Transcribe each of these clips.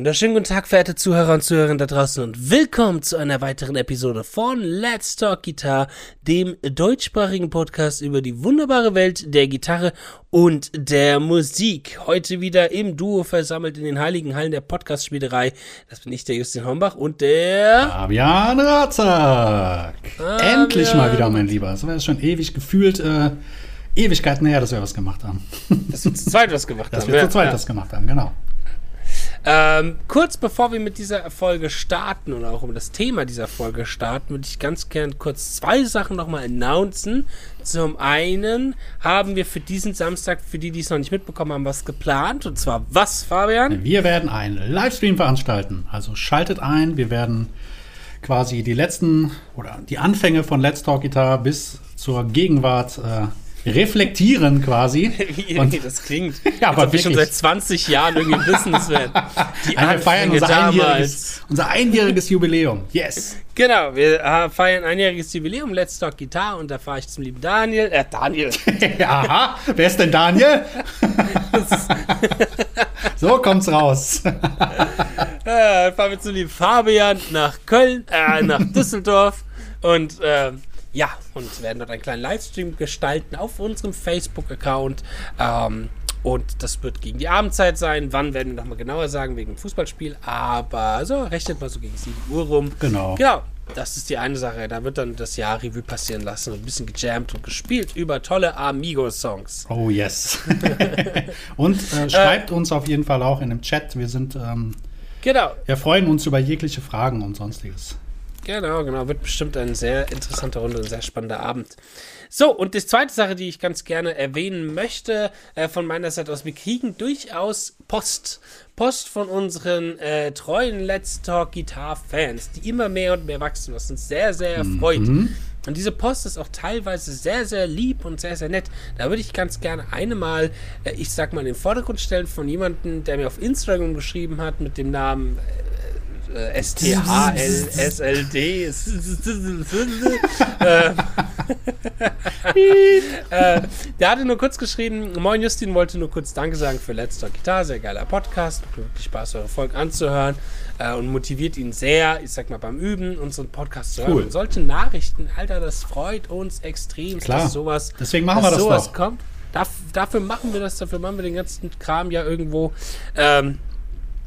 wunderschönen guten Tag, verehrte Zuhörer und Zuhörerinnen da draußen und willkommen zu einer weiteren Episode von Let's Talk Guitar, dem deutschsprachigen Podcast über die wunderbare Welt der Gitarre und der Musik. Heute wieder im Duo versammelt in den heiligen Hallen der Podcast-Spielerei. Das bin ich, der Justin Hombach und der Fabian Ratzak. Endlich mal wieder, mein Lieber. Das war jetzt schon ewig gefühlt, äh, Ewigkeiten her, dass wir was gemacht haben. Dass wir zu zweit was gemacht dass haben. wir ja, zu zweit ja. was gemacht haben, genau. Ähm, kurz bevor wir mit dieser Folge starten und auch um das Thema dieser Folge starten, würde ich ganz gern kurz zwei Sachen nochmal announcen. Zum einen haben wir für diesen Samstag, für die, die es noch nicht mitbekommen haben, was geplant. Und zwar was, Fabian? Wir werden einen Livestream veranstalten. Also schaltet ein. Wir werden quasi die letzten oder die Anfänge von Let's Talk Guitar bis zur Gegenwart äh, reflektieren quasi. Wie Und- wie das klingt. Ja, aber wir schon seit 20 Jahren irgendwie Business. Die wir feiern unser einjähriges, unser einjähriges Jubiläum. Yes. Genau, wir äh, feiern einjähriges Jubiläum, Let's Talk Guitar und da fahre ich zum lieben Daniel, äh, Daniel, Aha, wer ist denn Daniel? so kommt's raus. Äh, fahren wir zu lieben Fabian nach Köln, äh, nach Düsseldorf und ähm, ja, und werden dort einen kleinen Livestream gestalten auf unserem Facebook-Account. Ähm, und das wird gegen die Abendzeit sein. Wann werden wir nochmal genauer sagen, wegen dem Fußballspiel. Aber so, rechnet mal so gegen 7 Uhr rum. Genau. Genau. Das ist die eine Sache. Da wird dann das Jahr Revue passieren lassen und ein bisschen gejammt und gespielt über tolle Amigo-Songs. Oh yes. Und äh, schreibt uns auf jeden Fall auch in dem Chat. Wir sind, ähm, Genau. wir freuen uns über jegliche Fragen und sonstiges. Genau, genau. Wird bestimmt eine sehr interessante Runde, ein sehr spannender Abend. So, und die zweite Sache, die ich ganz gerne erwähnen möchte, äh, von meiner Seite aus, wir kriegen durchaus Post. Post von unseren äh, treuen Let's Talk Guitar-Fans, die immer mehr und mehr wachsen, was uns sehr, sehr erfreut. Und diese Post ist auch teilweise sehr, sehr lieb und sehr, sehr nett. Da würde ich ganz gerne eine mal, äh, ich sag mal, in den Vordergrund stellen von jemandem, der mir auf Instagram geschrieben hat mit dem Namen äh, S-T-A-L-S-L-D. äh, äh, der hatte nur kurz geschrieben, Moin Justin, wollte nur kurz Danke sagen für Let's Talk Guitar, sehr geiler Podcast, wirklich Spaß, eure Folgen anzuhören äh, und motiviert ihn sehr, ich sag mal beim Üben, unseren Podcast zu hören. Cool. Und solche Nachrichten, Alter, das freut uns extrem, Klar. dass sowas, Deswegen machen wir das sowas doch. kommt. Dafür machen wir das, dafür machen wir den ganzen Kram ja irgendwo. Ähm,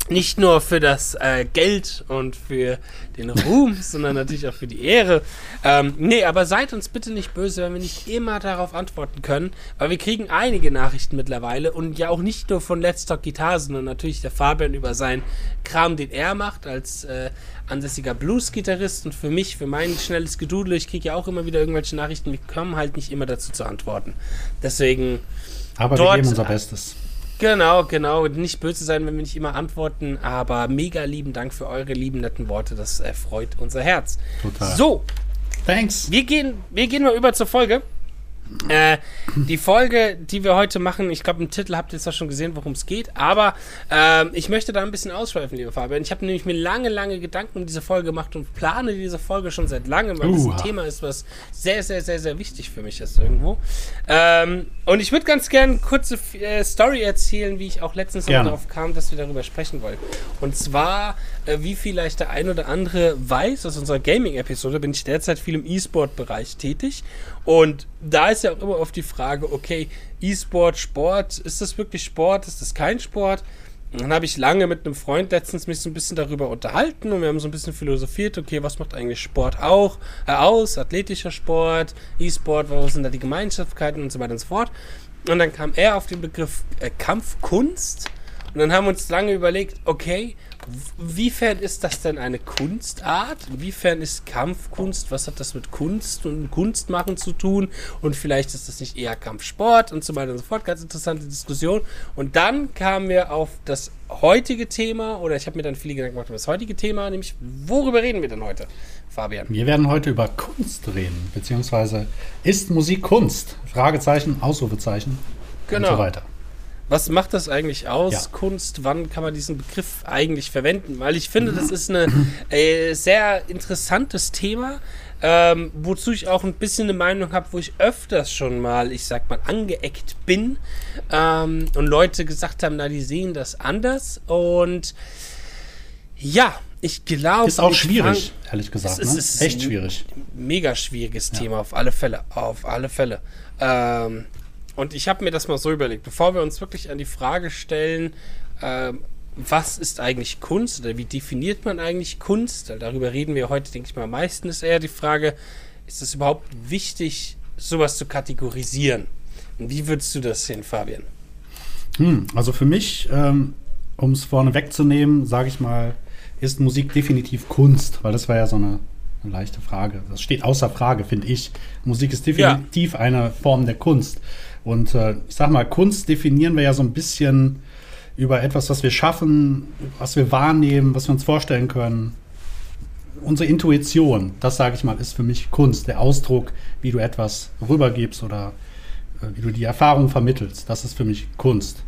nicht nur für das äh, Geld und für den Ruhm, sondern natürlich auch für die Ehre. Ähm, nee, aber seid uns bitte nicht böse, wenn wir nicht immer darauf antworten können, weil wir kriegen einige Nachrichten mittlerweile und ja auch nicht nur von Let's Talk Guitar, sondern natürlich der Fabian über seinen Kram, den er macht als äh, ansässiger Blues-Gitarrist und für mich, für mein schnelles Gedudel, ich kriege ja auch immer wieder irgendwelche Nachrichten, wir kommen halt nicht immer dazu zu antworten. Deswegen Aber wir geben unser Bestes. Genau, genau. Nicht böse sein, wenn wir nicht immer antworten, aber mega lieben Dank für eure lieben netten Worte. Das erfreut unser Herz. Total. So, Thanks. wir gehen, wir gehen mal über zur Folge. Äh, die Folge, die wir heute machen, ich glaube, im Titel habt ihr jetzt auch schon gesehen, worum es geht, aber ähm, ich möchte da ein bisschen ausschweifen, lieber Fabian. Ich habe nämlich mir lange, lange Gedanken um diese Folge gemacht und plane diese Folge schon seit langem, weil das Uha. ein Thema ist, was sehr, sehr, sehr, sehr wichtig für mich ist irgendwo. Ähm, und ich würde ganz gerne eine kurze äh, Story erzählen, wie ich auch letztens darauf kam, dass wir darüber sprechen wollen. Und zwar, äh, wie vielleicht der ein oder andere weiß, aus unserer Gaming-Episode bin ich derzeit viel im E-Sport-Bereich tätig. Und da ist ja auch immer oft die Frage, okay, E-Sport, Sport, ist das wirklich Sport, ist das kein Sport? Und dann habe ich lange mit einem Freund letztens mich so ein bisschen darüber unterhalten und wir haben so ein bisschen philosophiert, okay, was macht eigentlich Sport auch äh, aus? Athletischer Sport, E-Sport, wo sind da die Gemeinschaftskeiten und so weiter und so fort. Und dann kam er auf den Begriff äh, Kampfkunst und dann haben wir uns lange überlegt, okay, wiefern ist das denn eine Kunstart? Inwiefern ist Kampfkunst? Was hat das mit Kunst und Kunstmachen zu tun? Und vielleicht ist das nicht eher Kampfsport und so weiter und so fort. Ganz interessante Diskussion. Und dann kamen wir auf das heutige Thema, oder ich habe mir dann viele Gedanken gemacht über das heutige Thema, nämlich worüber reden wir denn heute, Fabian? Wir werden heute über Kunst reden, beziehungsweise ist Musik Kunst? Fragezeichen, Ausrufezeichen Genau. und so weiter. Was macht das eigentlich aus, Ja. Kunst? Wann kann man diesen Begriff eigentlich verwenden? Weil ich finde, das ist ein äh, sehr interessantes Thema, ähm, wozu ich auch ein bisschen eine Meinung habe, wo ich öfters schon mal, ich sag mal, angeeckt bin ähm, und Leute gesagt haben, na, die sehen das anders und Ja, ich glaube. Ist auch schwierig, fang, ehrlich gesagt. Es, ne? ist echt schwierig. Mega schwieriges ja. Thema, auf alle Fälle. Auf alle Fälle. Ähm, und ich habe mir das mal so überlegt, bevor wir uns wirklich an die Frage stellen, ähm, was ist eigentlich Kunst oder wie definiert man eigentlich Kunst? Darüber reden wir heute, denke ich mal, am meisten ist eher die Frage, ist es überhaupt wichtig, sowas zu kategorisieren? Und wie würdest du das sehen, Fabian? Hm, also für mich, ähm, um es vorne wegzunehmen, sage ich mal, ist Musik definitiv Kunst, weil das war ja so eine, eine leichte Frage. Das steht außer Frage, finde ich. Musik ist definitiv ja. eine Form der Kunst. Und äh, ich sag mal, Kunst definieren wir ja so ein bisschen über etwas, was wir schaffen, was wir wahrnehmen, was wir uns vorstellen können. Unsere Intuition, das sage ich mal, ist für mich Kunst, der Ausdruck, wie du etwas rübergibst oder äh, wie du die Erfahrung vermittelst. Das ist für mich Kunst.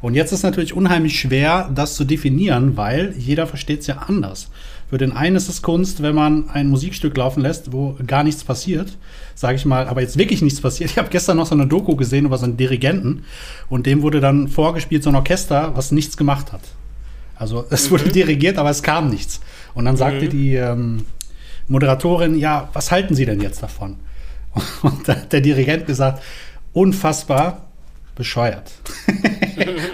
Und jetzt ist natürlich unheimlich schwer, das zu definieren, weil jeder versteht es ja anders. Für den einen ist es Kunst, wenn man ein Musikstück laufen lässt, wo gar nichts passiert, sage ich mal, aber jetzt wirklich nichts passiert. Ich habe gestern noch so eine Doku gesehen über so einen Dirigenten und dem wurde dann vorgespielt so ein Orchester, was nichts gemacht hat. Also es wurde mhm. dirigiert, aber es kam nichts. Und dann sagte mhm. die ähm, Moderatorin, ja, was halten Sie denn jetzt davon? Und der Dirigent gesagt, unfassbar, bescheuert.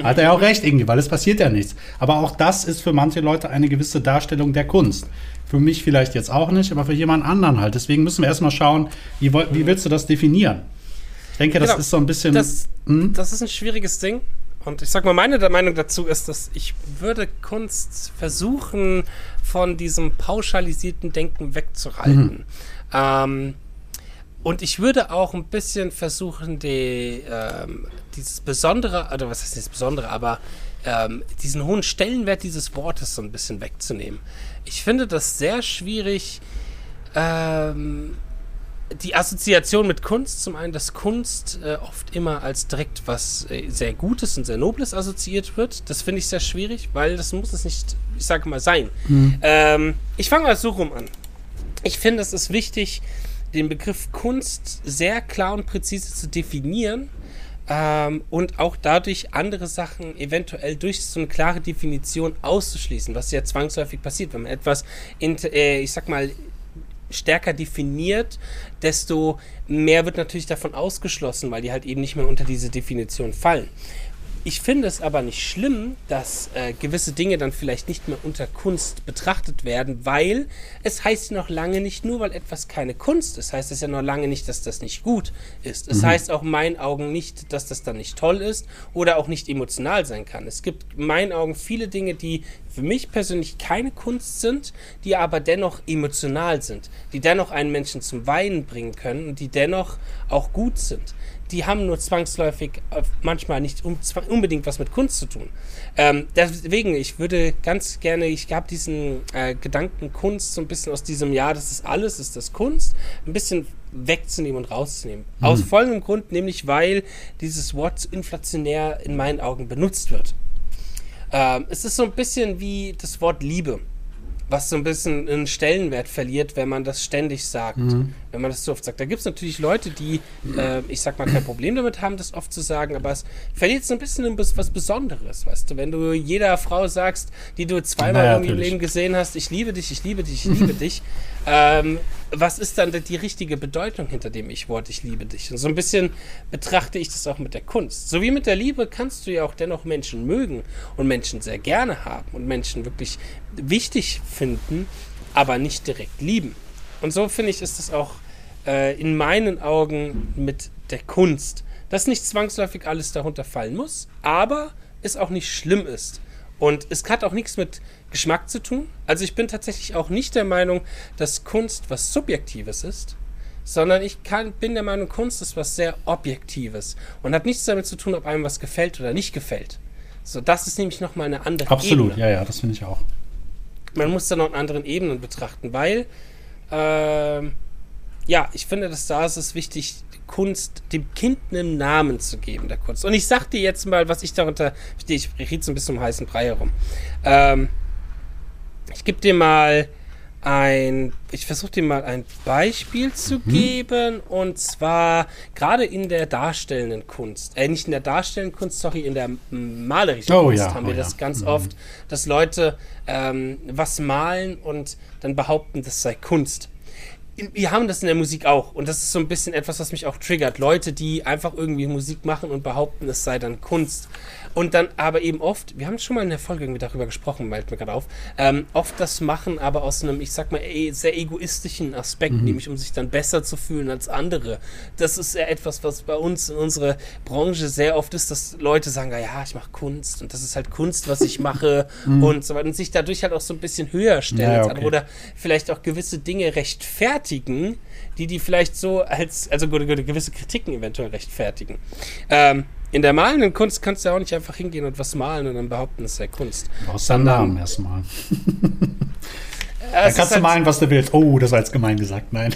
Hat er ja auch recht irgendwie, weil es passiert ja nichts. Aber auch das ist für manche Leute eine gewisse Darstellung der Kunst. Für mich vielleicht jetzt auch nicht, aber für jemand anderen halt. Deswegen müssen wir erstmal schauen, wie, wie willst du das definieren? Ich denke, das genau. ist so ein bisschen. Das, hm? das ist ein schwieriges Ding. Und ich sag mal, meine Meinung dazu ist, dass ich würde Kunst versuchen, von diesem pauschalisierten Denken wegzuhalten. Mhm. Ähm, und ich würde auch ein bisschen versuchen, die, ähm, dieses Besondere, oder was heißt das Besondere, aber ähm, diesen hohen Stellenwert dieses Wortes so ein bisschen wegzunehmen. Ich finde das sehr schwierig, ähm, die Assoziation mit Kunst, zum einen, dass Kunst äh, oft immer als direkt was äh, sehr Gutes und sehr Nobles assoziiert wird. Das finde ich sehr schwierig, weil das muss es nicht, ich sage mal, sein. Mhm. Ähm, ich fange mal so rum an. Ich finde, es ist wichtig, den Begriff Kunst sehr klar und präzise zu definieren ähm, und auch dadurch andere Sachen eventuell durch so eine klare Definition auszuschließen, was ja zwangsläufig passiert, wenn man etwas, in, äh, ich sag mal, stärker definiert, desto mehr wird natürlich davon ausgeschlossen, weil die halt eben nicht mehr unter diese Definition fallen. Ich finde es aber nicht schlimm, dass äh, gewisse Dinge dann vielleicht nicht mehr unter Kunst betrachtet werden, weil es heißt noch lange nicht nur, weil etwas keine Kunst ist, heißt es ja noch lange nicht, dass das nicht gut ist. Es mhm. heißt auch in meinen Augen nicht, dass das dann nicht toll ist oder auch nicht emotional sein kann. Es gibt in meinen Augen viele Dinge, die für mich persönlich keine Kunst sind, die aber dennoch emotional sind, die dennoch einen Menschen zum Weinen bringen können und die dennoch auch gut sind die haben nur zwangsläufig äh, manchmal nicht unbedingt was mit Kunst zu tun. Ähm, deswegen, ich würde ganz gerne, ich habe diesen äh, Gedanken Kunst so ein bisschen aus diesem Jahr, das ist alles, ist das Kunst, ein bisschen wegzunehmen und rauszunehmen. Mhm. Aus folgendem Grund, nämlich weil dieses Wort inflationär in meinen Augen benutzt wird. Ähm, es ist so ein bisschen wie das Wort Liebe was so ein bisschen einen Stellenwert verliert, wenn man das ständig sagt, mhm. wenn man das so oft sagt. Da gibt es natürlich Leute, die, äh, ich sag mal, kein Problem damit haben, das oft zu sagen, aber es verliert so ein bisschen was Besonderes, weißt du. Wenn du jeder Frau sagst, die du zweimal naja, im Leben gesehen hast, ich liebe dich, ich liebe dich, ich liebe dich, ähm, was ist dann die richtige Bedeutung hinter dem Ich-Wort, ich liebe dich? Und so ein bisschen betrachte ich das auch mit der Kunst. So wie mit der Liebe kannst du ja auch dennoch Menschen mögen und Menschen sehr gerne haben und Menschen wirklich wichtig finden, aber nicht direkt lieben. Und so finde ich, ist es auch äh, in meinen Augen mit der Kunst, dass nicht zwangsläufig alles darunter fallen muss, aber es auch nicht schlimm ist. Und es hat auch nichts mit Geschmack zu tun. Also ich bin tatsächlich auch nicht der Meinung, dass Kunst was Subjektives ist, sondern ich kann, bin der Meinung, Kunst ist was sehr Objektives und hat nichts damit zu tun, ob einem was gefällt oder nicht gefällt. So, das ist nämlich nochmal eine andere Absolut, Ebene. ja, ja, das finde ich auch man muss dann an anderen Ebenen betrachten, weil äh, ja, ich finde, dass da ist es wichtig, Kunst dem Kind einen Namen zu geben, der Kunst. Und ich sag dir jetzt mal, was ich darunter verstehe. Ich rede so ein bisschen um heißen Brei herum. Ähm, ich gebe dir mal ein, ich versuche dir mal ein Beispiel zu mhm. geben und zwar gerade in der darstellenden Kunst, äh, nicht in der darstellenden Kunst, sorry, in der malerischen oh, Kunst ja, haben oh, wir ja. das ganz mhm. oft, dass Leute ähm, was malen und dann behaupten, das sei Kunst wir haben das in der Musik auch und das ist so ein bisschen etwas, was mich auch triggert. Leute, die einfach irgendwie Musik machen und behaupten, es sei dann Kunst. Und dann aber eben oft, wir haben schon mal in der Folge irgendwie darüber gesprochen, fällt mir gerade auf, ähm, oft das machen, aber aus einem, ich sag mal, e sehr egoistischen Aspekt, mhm. nämlich um sich dann besser zu fühlen als andere. Das ist ja etwas, was bei uns in unserer Branche sehr oft ist, dass Leute sagen, ja, ich mache Kunst und das ist halt Kunst, was ich mache mhm. und so weiter und sich dadurch halt auch so ein bisschen höher stellen ja, als andere oder vielleicht auch gewisse Dinge rechtfertigen, die die vielleicht so als, also gewisse Kritiken eventuell rechtfertigen. Ähm, in der malenden Kunst kannst du ja auch nicht einfach hingehen und was malen und dann behaupten, es sei Kunst. Du brauchst deinen Namen erstmal. Dann kannst du halt malen, was du willst. Oh, das war jetzt gemein gesagt, nein.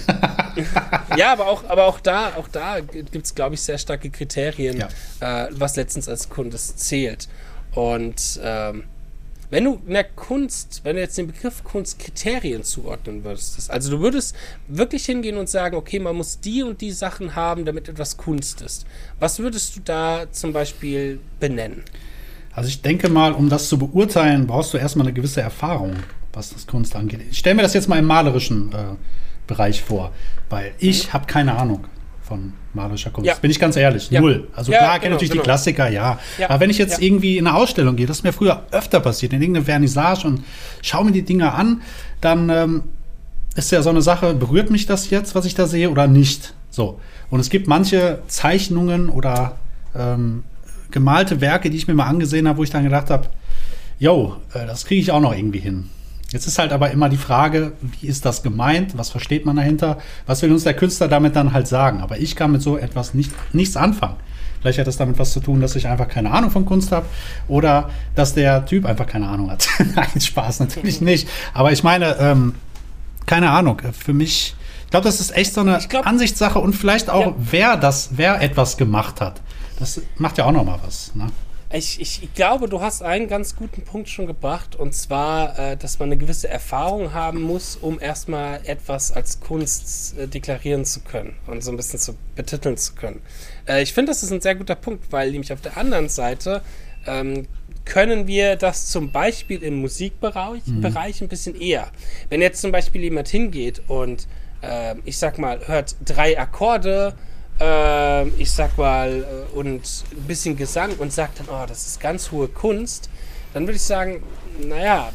ja, aber auch, aber auch da, auch da gibt es, glaube ich, sehr starke Kriterien, ja. äh, was letztens als Kunst zählt. Und ähm, wenn du in der Kunst, wenn du jetzt den Begriff Kunst Kriterien zuordnen würdest, also du würdest wirklich hingehen und sagen, okay, man muss die und die Sachen haben, damit etwas Kunst ist. Was würdest du da zum Beispiel benennen? Also ich denke mal, um das zu beurteilen, brauchst du erstmal eine gewisse Erfahrung, was das Kunst angeht. Ich stelle mir das jetzt mal im malerischen äh, Bereich vor, weil ich mhm. habe keine Ahnung von malerischer Kunst. Ja. Bin ich ganz ehrlich, ja. null. Also ja, klar, genau, kenne natürlich genau. die Klassiker, ja. Aber wenn ich jetzt irgendwie in eine Ausstellung gehe, das ist mir früher öfter passiert, in irgendeine Vernissage und schaue mir die Dinge an, dann ähm, ist ja so eine Sache, berührt mich das jetzt, was ich da sehe, oder nicht? So. Und es gibt manche Zeichnungen oder ähm, gemalte Werke, die ich mir mal angesehen habe, wo ich dann gedacht habe, yo, äh, das kriege ich auch noch irgendwie hin. Jetzt ist halt aber immer die Frage, wie ist das gemeint? Was versteht man dahinter? Was will uns der Künstler damit dann halt sagen? Aber ich kann mit so etwas nicht, nichts anfangen. Vielleicht hat das damit was zu tun, dass ich einfach keine Ahnung von Kunst habe oder dass der Typ einfach keine Ahnung hat. Nein, Spaß natürlich nicht. Aber ich meine, ähm, keine Ahnung. Für mich, ich glaube, das ist echt so eine glaub, Ansichtssache und vielleicht auch, ja. wer das, wer etwas gemacht hat. Das macht ja auch noch mal was. Ne? Ich, ich, ich, glaube, du hast einen ganz guten Punkt schon gebracht, und zwar, äh, dass man eine gewisse Erfahrung haben muss, um erstmal etwas als Kunst äh, deklarieren zu können und so ein bisschen zu betiteln zu können. Äh, ich finde, das ist ein sehr guter Punkt, weil nämlich auf der anderen Seite ähm, können wir das zum Beispiel im Musikbereich mhm. Bereich ein bisschen eher. Wenn jetzt zum Beispiel jemand hingeht und äh, ich sag mal, hört drei Akkorde, äh, ich sag mal, äh, und ein bisschen Gesang und sagt dann, oh, das ist ganz hohe Kunst, dann würde ich sagen, naja,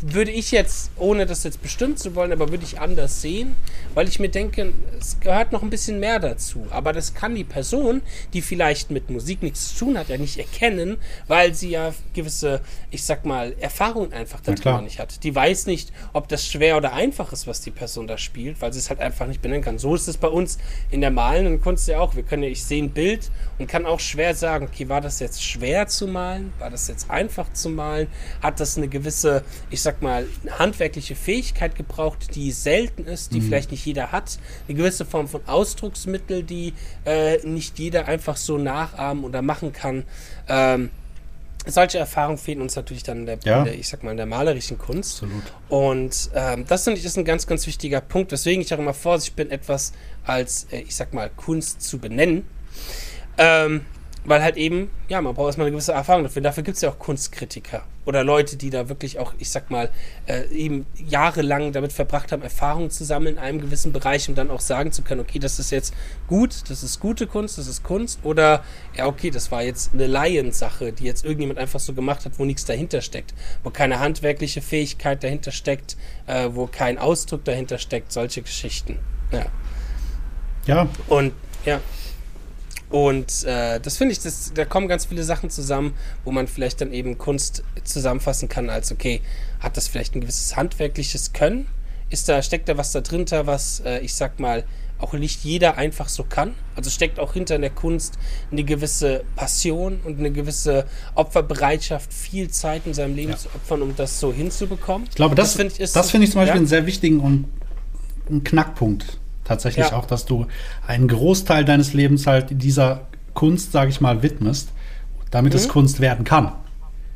würde ich jetzt, ohne das jetzt bestimmt zu wollen, aber würde ich anders sehen, weil ich mir denke, es gehört noch ein bisschen mehr dazu. Aber das kann die Person, die vielleicht mit Musik nichts zu tun hat, ja nicht erkennen, weil sie ja gewisse, ich sag mal, Erfahrungen einfach darüber nicht hat. Die weiß nicht, ob das schwer oder einfach ist, was die Person da spielt, weil sie es halt einfach nicht benennen kann. So ist es bei uns in der malenden Kunst ja auch. Wir können ja, ich sehe ein Bild und kann auch schwer sagen, okay, war das jetzt schwer zu malen? War das jetzt einfach zu malen? Hat das eine gewisse ich sag mal, handwerkliche Fähigkeit gebraucht, die selten ist, die mhm. vielleicht nicht jeder hat. Eine gewisse Form von Ausdrucksmittel, die äh, nicht jeder einfach so nachahmen oder machen kann. Ähm, solche Erfahrungen fehlen uns natürlich dann in der, ja. in der, ich sag mal, in der malerischen Kunst. Absolut. Und ähm, das finde ich ist ein ganz, ganz wichtiger Punkt, weswegen ich auch immer vorsichtig bin, etwas als, äh, ich sag mal, Kunst zu benennen. Ähm, weil halt eben, ja, man braucht erstmal eine gewisse Erfahrung dafür. Dafür gibt es ja auch Kunstkritiker oder Leute, die da wirklich auch, ich sag mal, äh, eben jahrelang damit verbracht haben, Erfahrungen zu sammeln in einem gewissen Bereich und dann auch sagen zu können, okay, das ist jetzt gut, das ist gute Kunst, das ist Kunst oder ja, okay, das war jetzt eine Laiensache, die jetzt irgendjemand einfach so gemacht hat, wo nichts dahinter steckt, wo keine handwerkliche Fähigkeit dahinter steckt, äh, wo kein Ausdruck dahinter steckt, solche Geschichten. Ja. Ja. Und ja. Und äh, das finde ich, das, da kommen ganz viele Sachen zusammen, wo man vielleicht dann eben Kunst zusammenfassen kann als, okay, hat das vielleicht ein gewisses handwerkliches Können? Ist da, steckt da was da drinter, was, äh, ich sag mal, auch nicht jeder einfach so kann. Also steckt auch hinter der Kunst eine gewisse Passion und eine gewisse Opferbereitschaft, viel Zeit in seinem Leben ja. zu opfern, um das so hinzubekommen. Ich glaube, das, das finde ich, das find ich zum Beispiel ja? einen sehr wichtigen und einen Knackpunkt tatsächlich ja. auch, dass du einen Großteil deines Lebens halt dieser Kunst, sage ich mal, widmest, damit mhm. es Kunst werden kann.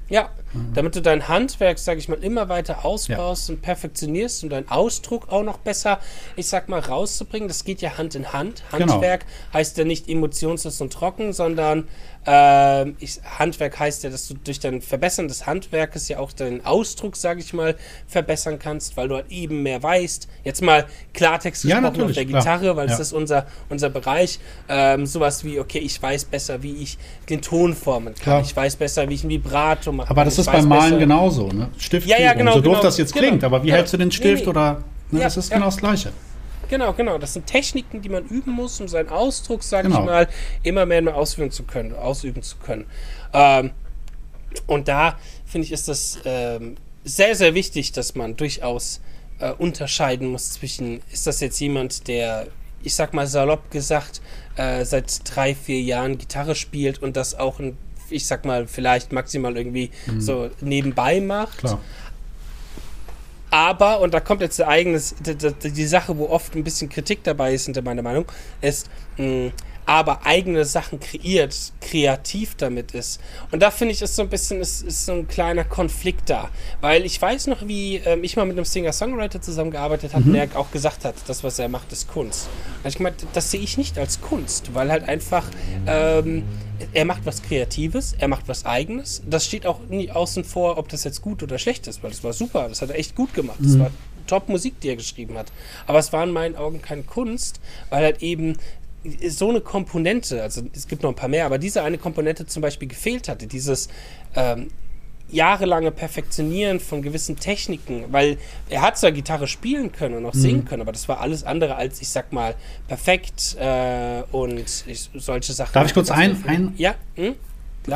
Ja, mhm. damit du dein Handwerk, sag ich mal, immer weiter ausbaust ja. und perfektionierst und deinen Ausdruck auch noch besser, ich sag mal, rauszubringen. Das geht ja Hand in Hand. Genau. Handwerk genau. heißt ja nicht emotionslos und trocken, sondern äh, ich, Handwerk heißt ja, dass du durch dein Verbessern des Handwerkes ja auch deinen Ausdruck, sage ich mal, verbessern kannst, weil du halt eben mehr weißt. Jetzt mal Klartext gesprochen ja, auf der Gitarre, klar. weil ja. das ist unser, unser Bereich. Ähm, sowas wie, okay, ich weiß besser, wie ich den Ton formen kann. Klar. Ich weiß besser, wie ich ein Vibrato mache. Aber das ist beim Malen besser. genauso, ne? Stift. Ja, ja, genau. So doof genau, das jetzt klingt, genau. aber wie ja, hältst du den Stift nee, nee. oder. Ne, das ist genau das Gleiche. Genau, genau. Das sind Techniken, die man üben muss, um seinen Ausdruck, sage genau. ich mal, immer mehr, mehr ausführen zu können, ausüben zu können. Ähm, und da finde ich, ist das ähm, sehr, sehr wichtig, dass man durchaus äh, unterscheiden muss zwischen, ist das jetzt jemand, der, ich sag mal salopp gesagt, äh, seit drei, vier Jahren Gitarre spielt und das auch ein ich sag mal, vielleicht maximal irgendwie mhm. so nebenbei macht. Klar. Aber, und da kommt jetzt der eigenes, die, die, die, Sache, wo oft ein bisschen Kritik dabei ist, hinter meiner Meinung, ist, mh, aber eigene Sachen kreiert, kreativ damit ist. Und da finde ich, ist so ein bisschen, ist, ist so ein kleiner Konflikt da. Weil ich weiß noch, wie ähm, ich mal mit einem Singer-Songwriter zusammengearbeitet habe, mhm. der auch gesagt hat, das, was er macht, ist Kunst. Und ich gemeint, das sehe ich nicht als Kunst, weil halt einfach, ähm, er macht was Kreatives, er macht was Eigenes. Das steht auch nie außen vor, ob das jetzt gut oder schlecht ist, weil das war super, das hat er echt gut gemacht. Das mhm. war top Musik, die er geschrieben hat. Aber es war in meinen Augen keine Kunst, weil halt eben so eine Komponente, also es gibt noch ein paar mehr, aber diese eine Komponente zum Beispiel gefehlt hatte, dieses ähm, jahrelange Perfektionieren von gewissen Techniken, weil er hat zwar Gitarre spielen können und auch mhm. singen können, aber das war alles andere als, ich sag mal, perfekt äh, und ich, solche Sachen. Darf ich kurz ein, ein? Ja. Hm?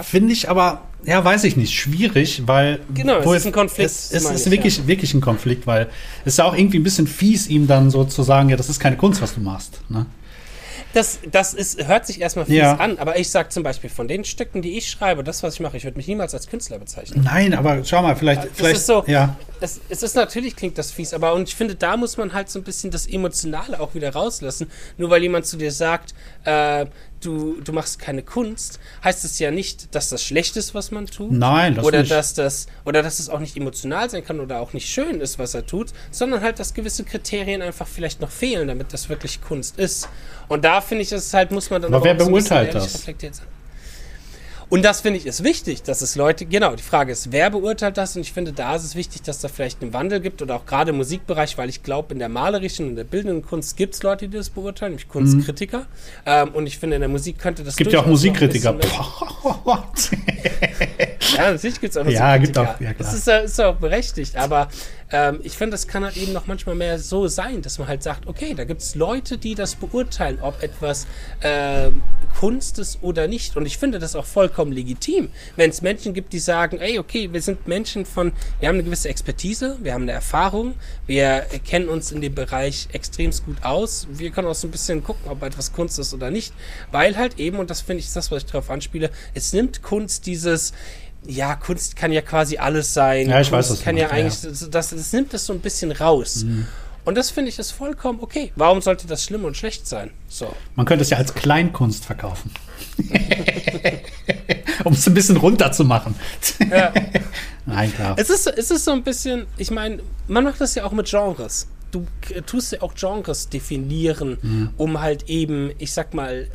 Finde ich aber, ja, weiß ich nicht, schwierig, weil. Genau, es ist ein Konflikt. Es, es ist wirklich, ja. wirklich ein Konflikt, weil es ist ja auch irgendwie ein bisschen fies, ihm dann so zu sagen, ja, das ist keine Kunst, was du machst. Ne? Das, das ist, hört sich erstmal fies ja. an, aber ich sage zum Beispiel, von den Stücken, die ich schreibe, das, was ich mache, ich würde mich niemals als Künstler bezeichnen. Nein, aber schau mal, vielleicht. Das vielleicht ist so, ja. es, es ist natürlich, klingt das fies, aber und ich finde, da muss man halt so ein bisschen das Emotionale auch wieder rauslassen. Nur weil jemand zu dir sagt, äh, du, du machst keine Kunst, heißt es ja nicht, dass das schlecht ist, was man tut. Nein, das oder nicht. Dass das, oder dass es auch nicht emotional sein kann oder auch nicht schön ist, was er tut, sondern halt, dass gewisse Kriterien einfach vielleicht noch fehlen, damit das wirklich Kunst ist. Und da finde ich, es halt, muss man dann Aber wer beurteilt so das? Reflektiert sein. Und das finde ich ist wichtig, dass es Leute, genau, die Frage ist, wer beurteilt das? Und ich finde, da ist es wichtig, dass da vielleicht einen Wandel gibt oder auch gerade im Musikbereich, weil ich glaube, in der malerischen und der bildenden Kunst gibt es Leute, die das beurteilen, nämlich Kunstkritiker. Mhm. Ähm, und ich finde, in der Musik könnte das. Es gibt ja auch Musikkritiker. ja, natürlich gibt es auch. Ja, gibt auch, ja, klar. Das ist, ist auch berechtigt, aber ähm, ich finde, das kann halt eben noch manchmal mehr so sein, dass man halt sagt, okay, da gibt es Leute, die das beurteilen, ob etwas äh, Kunst ist oder nicht. Und ich finde das auch vollkommen legitim, wenn es Menschen gibt, die sagen, ey, okay, wir sind Menschen von, wir haben eine gewisse Expertise, wir haben eine Erfahrung, wir kennen uns in dem Bereich extremst gut aus. Wir können auch so ein bisschen gucken, ob etwas Kunst ist oder nicht, weil halt eben, und das finde ich ist das, was ich darauf anspiele, es nimmt Kunst dieses, ja, Kunst kann ja quasi alles sein. Ja, ich Kunst weiß, was kann ja eigentlich, ja. Das, das, nimmt das so ein bisschen raus. Mhm. Und das finde ich ist vollkommen okay. Warum sollte das schlimm und schlecht sein? So. Man könnte es ja als Kleinkunst verkaufen. um es ein bisschen runterzumachen. Ja. Nein, klar. Es ist, es ist so ein bisschen, ich meine, man macht das ja auch mit Genres du tust ja auch Genres definieren, mhm. um halt eben, ich sag mal, äh,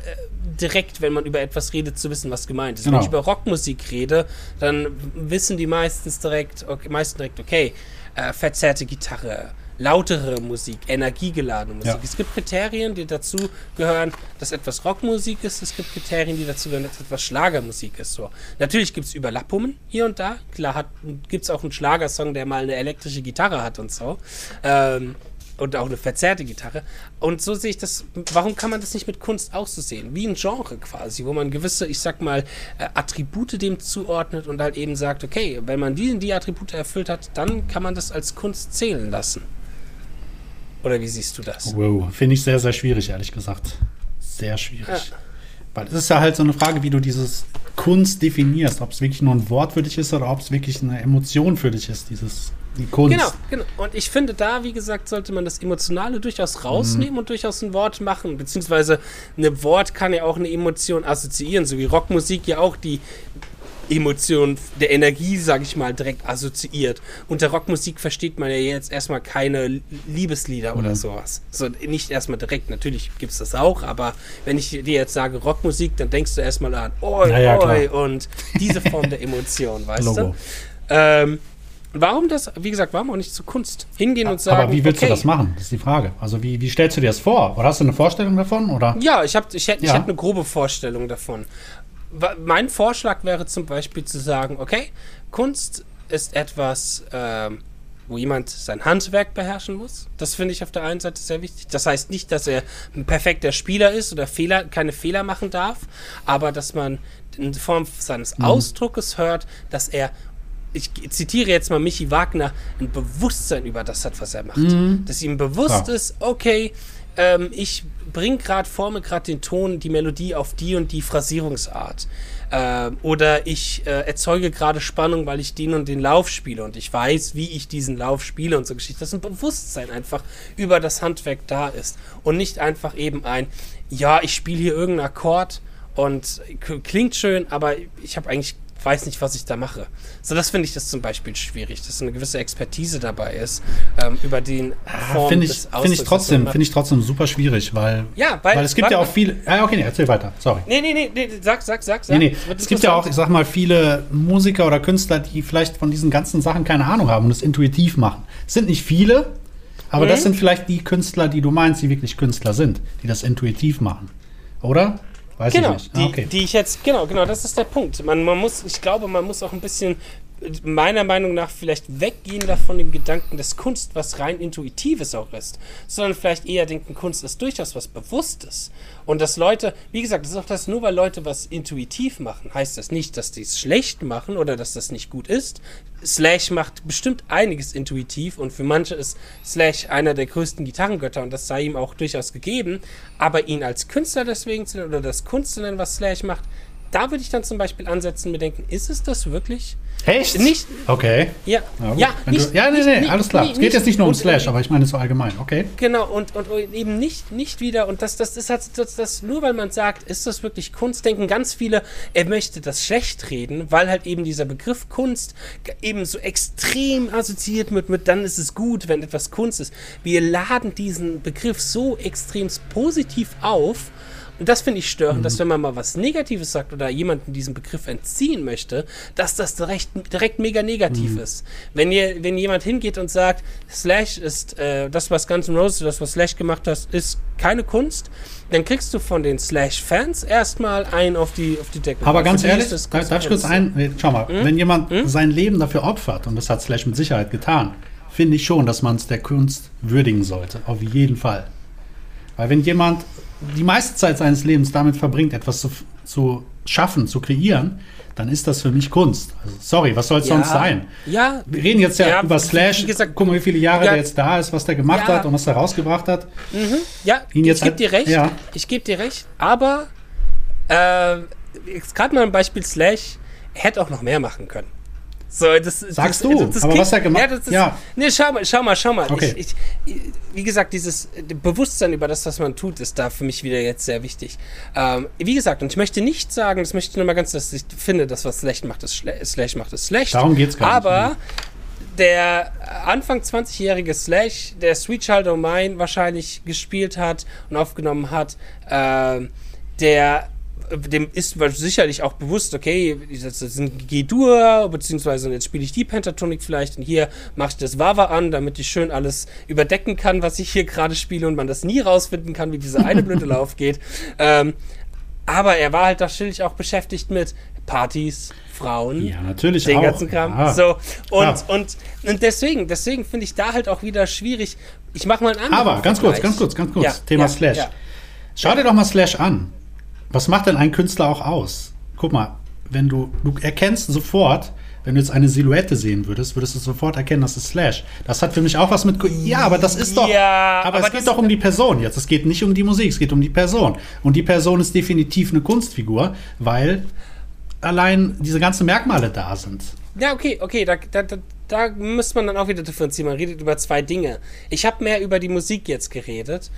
direkt, wenn man über etwas redet, zu wissen, was gemeint ist. Genau. Wenn ich über Rockmusik rede, dann wissen die meistens direkt, okay, meistens direkt, okay, äh, verzerrte Gitarre, lautere Musik, energiegeladene Musik. Ja. Es gibt Kriterien, die dazu gehören, dass etwas Rockmusik ist. Es gibt Kriterien, die dazu gehören, dass etwas Schlagermusik ist. So. Natürlich gibt es Überlappungen hier und da. Klar gibt es auch einen Schlagersong, der mal eine elektrische Gitarre hat und so. Ähm, und auch eine verzerrte Gitarre. Und so sehe ich das, warum kann man das nicht mit Kunst auch so sehen? Wie ein Genre quasi, wo man gewisse, ich sag mal, äh, Attribute dem zuordnet und halt eben sagt, okay, wenn man die, die Attribute erfüllt hat, dann kann man das als Kunst zählen lassen. Oder wie siehst du das? Wow, finde ich sehr, sehr schwierig, ehrlich gesagt. Sehr schwierig. Ja. Weil es ist ja halt so eine Frage, wie du dieses Kunst definierst, ob es wirklich nur ein Wort für dich ist oder ob es wirklich eine Emotion für dich ist, dieses die Kunst. Genau, genau. Und ich finde, da, wie gesagt, sollte man das Emotionale durchaus rausnehmen mhm. und durchaus ein Wort machen. Beziehungsweise ein Wort kann ja auch eine Emotion assoziieren, so wie Rockmusik ja auch die Emotion, der Energie, sage ich mal, direkt assoziiert. Unter Rockmusik versteht man ja jetzt erstmal keine Liebeslieder oder sowas. So, nicht erstmal direkt, natürlich gibt es das auch, aber wenn ich dir jetzt sage Rockmusik, dann denkst du erstmal an Oi, Ja, ja, Oi klar. und diese Form der Emotion, weißt Logo. du? Ähm, warum das, wie gesagt, warum auch nicht zu Kunst? Hingehen und sagen, Aber wie willst okay, du das machen? Das ist die Frage. Also wie, wie stellst du dir das vor? Oder hast du eine Vorstellung davon? Oder? Ja, ich, hab, ich, hätte, ich Ja. hätte eine grobe Vorstellung davon. Mein Vorschlag wäre zum Beispiel zu sagen, okay, Kunst ist etwas, ähm, wo jemand sein Handwerk beherrschen muss. Das finde ich auf der einen Seite sehr wichtig. Das heißt nicht, dass er ein perfekter Spieler ist oder Fehler, keine Fehler machen darf, aber dass man in Form seines Ausdruckes hört, dass er ich zitiere jetzt mal Michi Wagner, ein Bewusstsein über das hat, was er macht. Dass ihm bewusst Ja. ist, okay, ähm, ich bringe gerade, forme gerade den Ton, die Melodie auf die und die Phrasierungsart. Ähm, oder ich äh, erzeuge gerade Spannung, weil ich den und den Lauf spiele und ich weiß, wie ich diesen Lauf spiele und so Geschichte. Dass ein Bewusstsein einfach über das Handwerk da ist und nicht einfach eben ein, ja, ich spiele hier irgendeinen Akkord und klingt schön, aber ich habe eigentlich weiß nicht, was ich da mache. So, das finde ich das zum Beispiel schwierig, dass eine gewisse Expertise dabei ist, ähm, über den Form Finde ich, des finde ich trotzdem, finde ich trotzdem super schwierig, weil, Ja, weil- weil es gibt ja auch viele. Ah, okay, nee, erzähl weiter. Sorry. Nee, nee, nee, nee, sag, sag, sag, Nee, sag. nee. Es gibt ja auch, ich sag mal, viele Musiker oder Künstler, die vielleicht von diesen ganzen Sachen keine Ahnung haben und es intuitiv machen. Es sind nicht viele, aber Mhm. das sind vielleicht die Künstler, die du meinst, die wirklich Künstler sind, die das intuitiv machen. Oder? Weiß Genau, ich nicht. die, Ah, okay. die ich jetzt, genau, genau, das ist der Punkt. Man, man muss, ich glaube, man muss auch ein bisschen, meiner Meinung nach, vielleicht weggehen davon dem Gedanken, dass Kunst was rein Intuitives auch ist, sondern vielleicht eher denken, Kunst ist durchaus was Bewusstes. Und dass Leute, wie gesagt, das ist auch das, nur weil Leute was intuitiv machen, heißt das nicht, dass die es schlecht machen oder dass das nicht gut ist. Slash macht bestimmt einiges intuitiv und für manche ist Slash einer der größten Gitarrengötter und das sei ihm auch durchaus gegeben. Aber ihn als Künstler deswegen zu nennen oder das Kunst zu nennen, was Slash macht, da würde ich dann zum Beispiel ansetzen und mir denken, ist es das wirklich? Echt? Nicht, Okay. ja, Ja, ja, nicht, du, ja nee, nicht- nee, nicht- alles klar. nee, es geht jetzt nicht nur um Slash, aber ich meine so allgemein. Okay. Genau, und, und, eben nicht, nicht wieder, und das, das ist halt, das, das, nur weil man sagt, ist das wirklich Kunst, denken ganz viele, er möchte das schlecht reden, weil halt eben dieser Begriff Kunst eben so extrem assoziiert wird mit, dann ist es gut, wenn etwas Kunst ist. Wir laden diesen Begriff so extrem positiv auf, und das finde ich störend, dass wenn man mal was Negatives sagt oder jemanden diesen Begriff entziehen möchte, dass das direkt, direkt mega negativ ist. Wenn, ihr, wenn jemand hingeht und sagt, Slash ist äh, das, was Guns N' Roses, das, was Slash gemacht hat, ist keine Kunst, dann kriegst du von den Slash-Fans erstmal einen auf die, auf die Decke. Aber ganz ehrlich, das darf, ich kurz ein, nee, schau mal, Hm? wenn jemand sein Leben dafür opfert, und das hat Slash mit Sicherheit getan, finde ich schon, dass man es der Kunst würdigen sollte. Auf jeden Fall. Weil wenn jemand die meiste Zeit seines Lebens damit verbringt, etwas zu, zu schaffen, zu kreieren, dann ist das für mich Kunst. Also, sorry, was soll es Ja. sonst sein? Ja, Wir reden jetzt ja, Ja, über wie Slash. gesagt- Guck mal, wie viele Jahre Ja. der jetzt da ist, was der gemacht hat und was er rausgebracht hat. Ja, Ihn jetzt ich gebe halt- dir recht. ja. Ich gebe dir recht. Aber äh, gerade mal ein Beispiel Slash hätte auch noch mehr machen können. So, das, Sagst das, du, aber was er gemacht- ja, das ist, ja. Nee, schau mal, schau mal, schau mal. Okay. Ich, ich, wie gesagt, dieses äh, Bewusstsein über das, was man tut, ist da für mich wieder jetzt sehr wichtig. Ähm, wie gesagt, und ich möchte nicht sagen, das möchte ich nur mal ganz, dass ich finde, das, was Slash macht, ist schle Slash macht, ist schlecht. Darum geht's gar nicht, Aber ne? der Anfang 20-jährige Slash, der Sweet Child O' Mine wahrscheinlich gespielt hat und aufgenommen hat, ähm, der dem ist sicherlich auch bewusst, okay, das ist ein G-Dur, beziehungsweise jetzt spiele ich die Pentatonik vielleicht und hier mache ich das Wawa an, damit ich schön alles überdecken kann, was ich hier gerade spiele und man das nie rausfinden kann, wie dieser eine blöde Lauf geht. Ähm, aber er war halt da chillig auch beschäftigt mit Partys, Frauen, Ja, natürlich den auch. ganzen Kram. Ja. So, und, Klar. und, und deswegen, deswegen finde ich da halt auch wieder schwierig. Ich mache mal einen anderen Aber ganz kurz, Vergleich. ganz kurz, ganz kurz. Ja, Thema ja, Slash. ja. Schau dir doch mal Slash an. Was macht denn ein Künstler auch aus? Guck mal, wenn du, du erkennst sofort, wenn du jetzt eine Silhouette sehen würdest, würdest du sofort erkennen, das ist Slash. Das hat für mich auch was mit. Ja, aber das ist doch. Ja, aber, aber es geht doch um die Person jetzt. Es geht nicht um die Musik, es geht um die Person. Und die Person ist definitiv eine Kunstfigur, weil allein diese ganzen Merkmale da sind. Ja, okay, okay, da, da, da, da müsste man dann auch wieder differenzieren. Man redet über zwei Dinge. Ich habe mehr über die Musik jetzt geredet.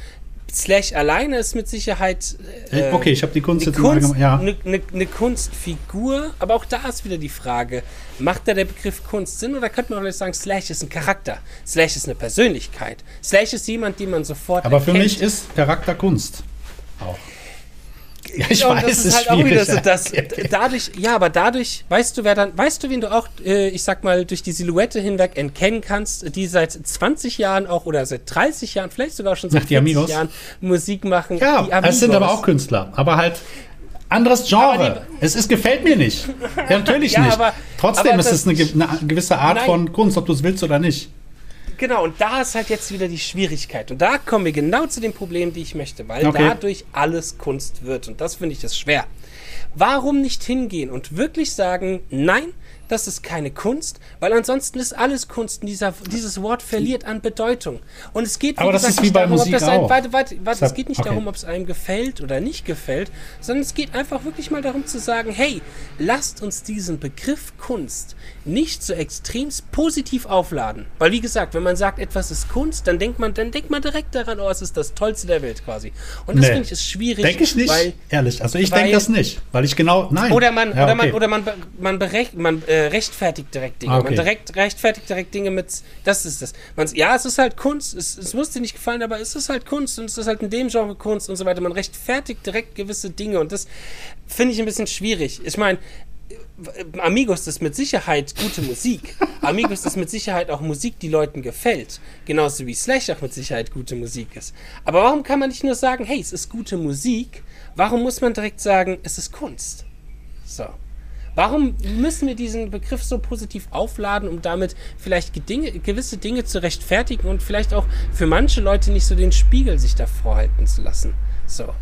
Slash alleine ist mit Sicherheit. Äh, okay, ich habe die Kunst eine jetzt Kunst, mal ja. eine, eine, eine Kunstfigur, aber auch da ist wieder die Frage, macht da der Begriff Kunst Sinn oder könnte man vielleicht sagen, Slash ist ein Charakter, Slash ist eine Persönlichkeit, Slash ist jemand, den man sofort Aber erkennt. für mich ist Charakter Kunst. Auch. Ja, ich weiß, das ist halt auch wieder so, dass dadurch, ja, aber dadurch, weißt du, wer dann, weißt du, wen du auch, äh, ich sag mal, durch die Silhouette hinweg erkennen kannst, die seit 20 Jahren auch oder seit 30 Jahren, vielleicht sogar schon seit 40 Jahren Musik machen. Ja, es sind aber auch Künstler, aber halt anderes Genre. es ist, gefällt mir nicht. Ja, natürlich ja, nicht. Aber, Trotzdem aber ist es eine, eine, gewisse Art nein. von Kunst, ob du es willst oder nicht. Genau, und da ist halt jetzt wieder die Schwierigkeit. Und da kommen wir genau zu dem Problem, die ich möchte, weil okay. dadurch alles Kunst wird. Und das finde ich das schwer. Warum nicht hingehen und wirklich sagen, nein, das ist keine Kunst, weil ansonsten ist alles Kunst dieser, dieses Wort verliert an Bedeutung. Und es geht, wie Aber gesagt, das ist wie bei darum, Musik einem, warte, warte, warte, es geht nicht okay. darum, ob es einem gefällt oder nicht gefällt, sondern es geht einfach wirklich mal darum zu sagen, hey, lasst uns diesen Begriff Kunst nicht so extremst positiv aufladen. Weil wie gesagt, wenn man sagt, etwas ist Kunst, dann denkt man, dann denkt man direkt daran, oh, es ist das Tollste der Welt quasi. Und das nee. finde ich ist schwierig. Denke ich nicht, weil, ehrlich. Also ich denke das nicht, weil ich genau, nein. Oder man, ja, oder okay. man, oder man, man, berechnet, man äh, rechtfertigt direkt Dinge. Okay. Man direkt rechtfertigt direkt Dinge mit, das ist das. Man, ja, es ist halt Kunst, es, es muss dir nicht gefallen, aber es ist halt Kunst und es ist halt in dem Genre Kunst und so weiter. Man rechtfertigt direkt gewisse Dinge und das finde ich ein bisschen schwierig. Ich meine, Amigos ist mit Sicherheit gute Musik. Amigos ist mit Sicherheit auch Musik, die Leuten gefällt. Genauso wie Slash auch mit Sicherheit gute Musik ist. Aber warum kann man nicht nur sagen, hey, es ist gute Musik? Warum muss man direkt sagen, es ist Kunst? So. Warum müssen wir diesen Begriff so positiv aufladen, um damit vielleicht gewisse Dinge zu rechtfertigen und vielleicht auch für manche Leute nicht so den Spiegel sich davor halten zu lassen? So.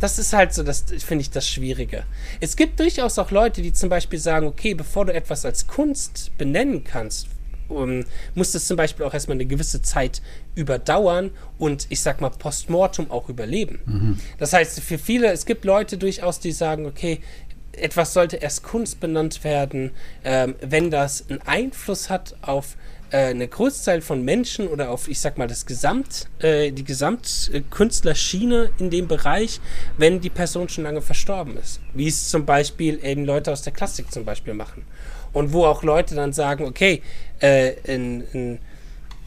Das ist halt so, das finde ich das Schwierige. Es gibt durchaus auch Leute, die zum Beispiel sagen, okay, bevor du etwas als Kunst benennen kannst, um, muss das zum Beispiel auch erstmal eine gewisse Zeit überdauern und ich sag mal postmortem auch überleben. Mhm. Das heißt, für viele, es gibt Leute durchaus, die sagen, okay, etwas sollte erst Kunst benannt werden, ähm, wenn das einen Einfluss hat auf äh, eine Großzahl von Menschen oder auf, ich sag mal, das Gesamt, äh, die Gesamtkünstlerschiene in dem Bereich, wenn die Person schon lange verstorben ist. Wie es zum Beispiel eben Leute aus der Klassik zum Beispiel machen. Und wo auch Leute dann sagen, okay, äh, in, in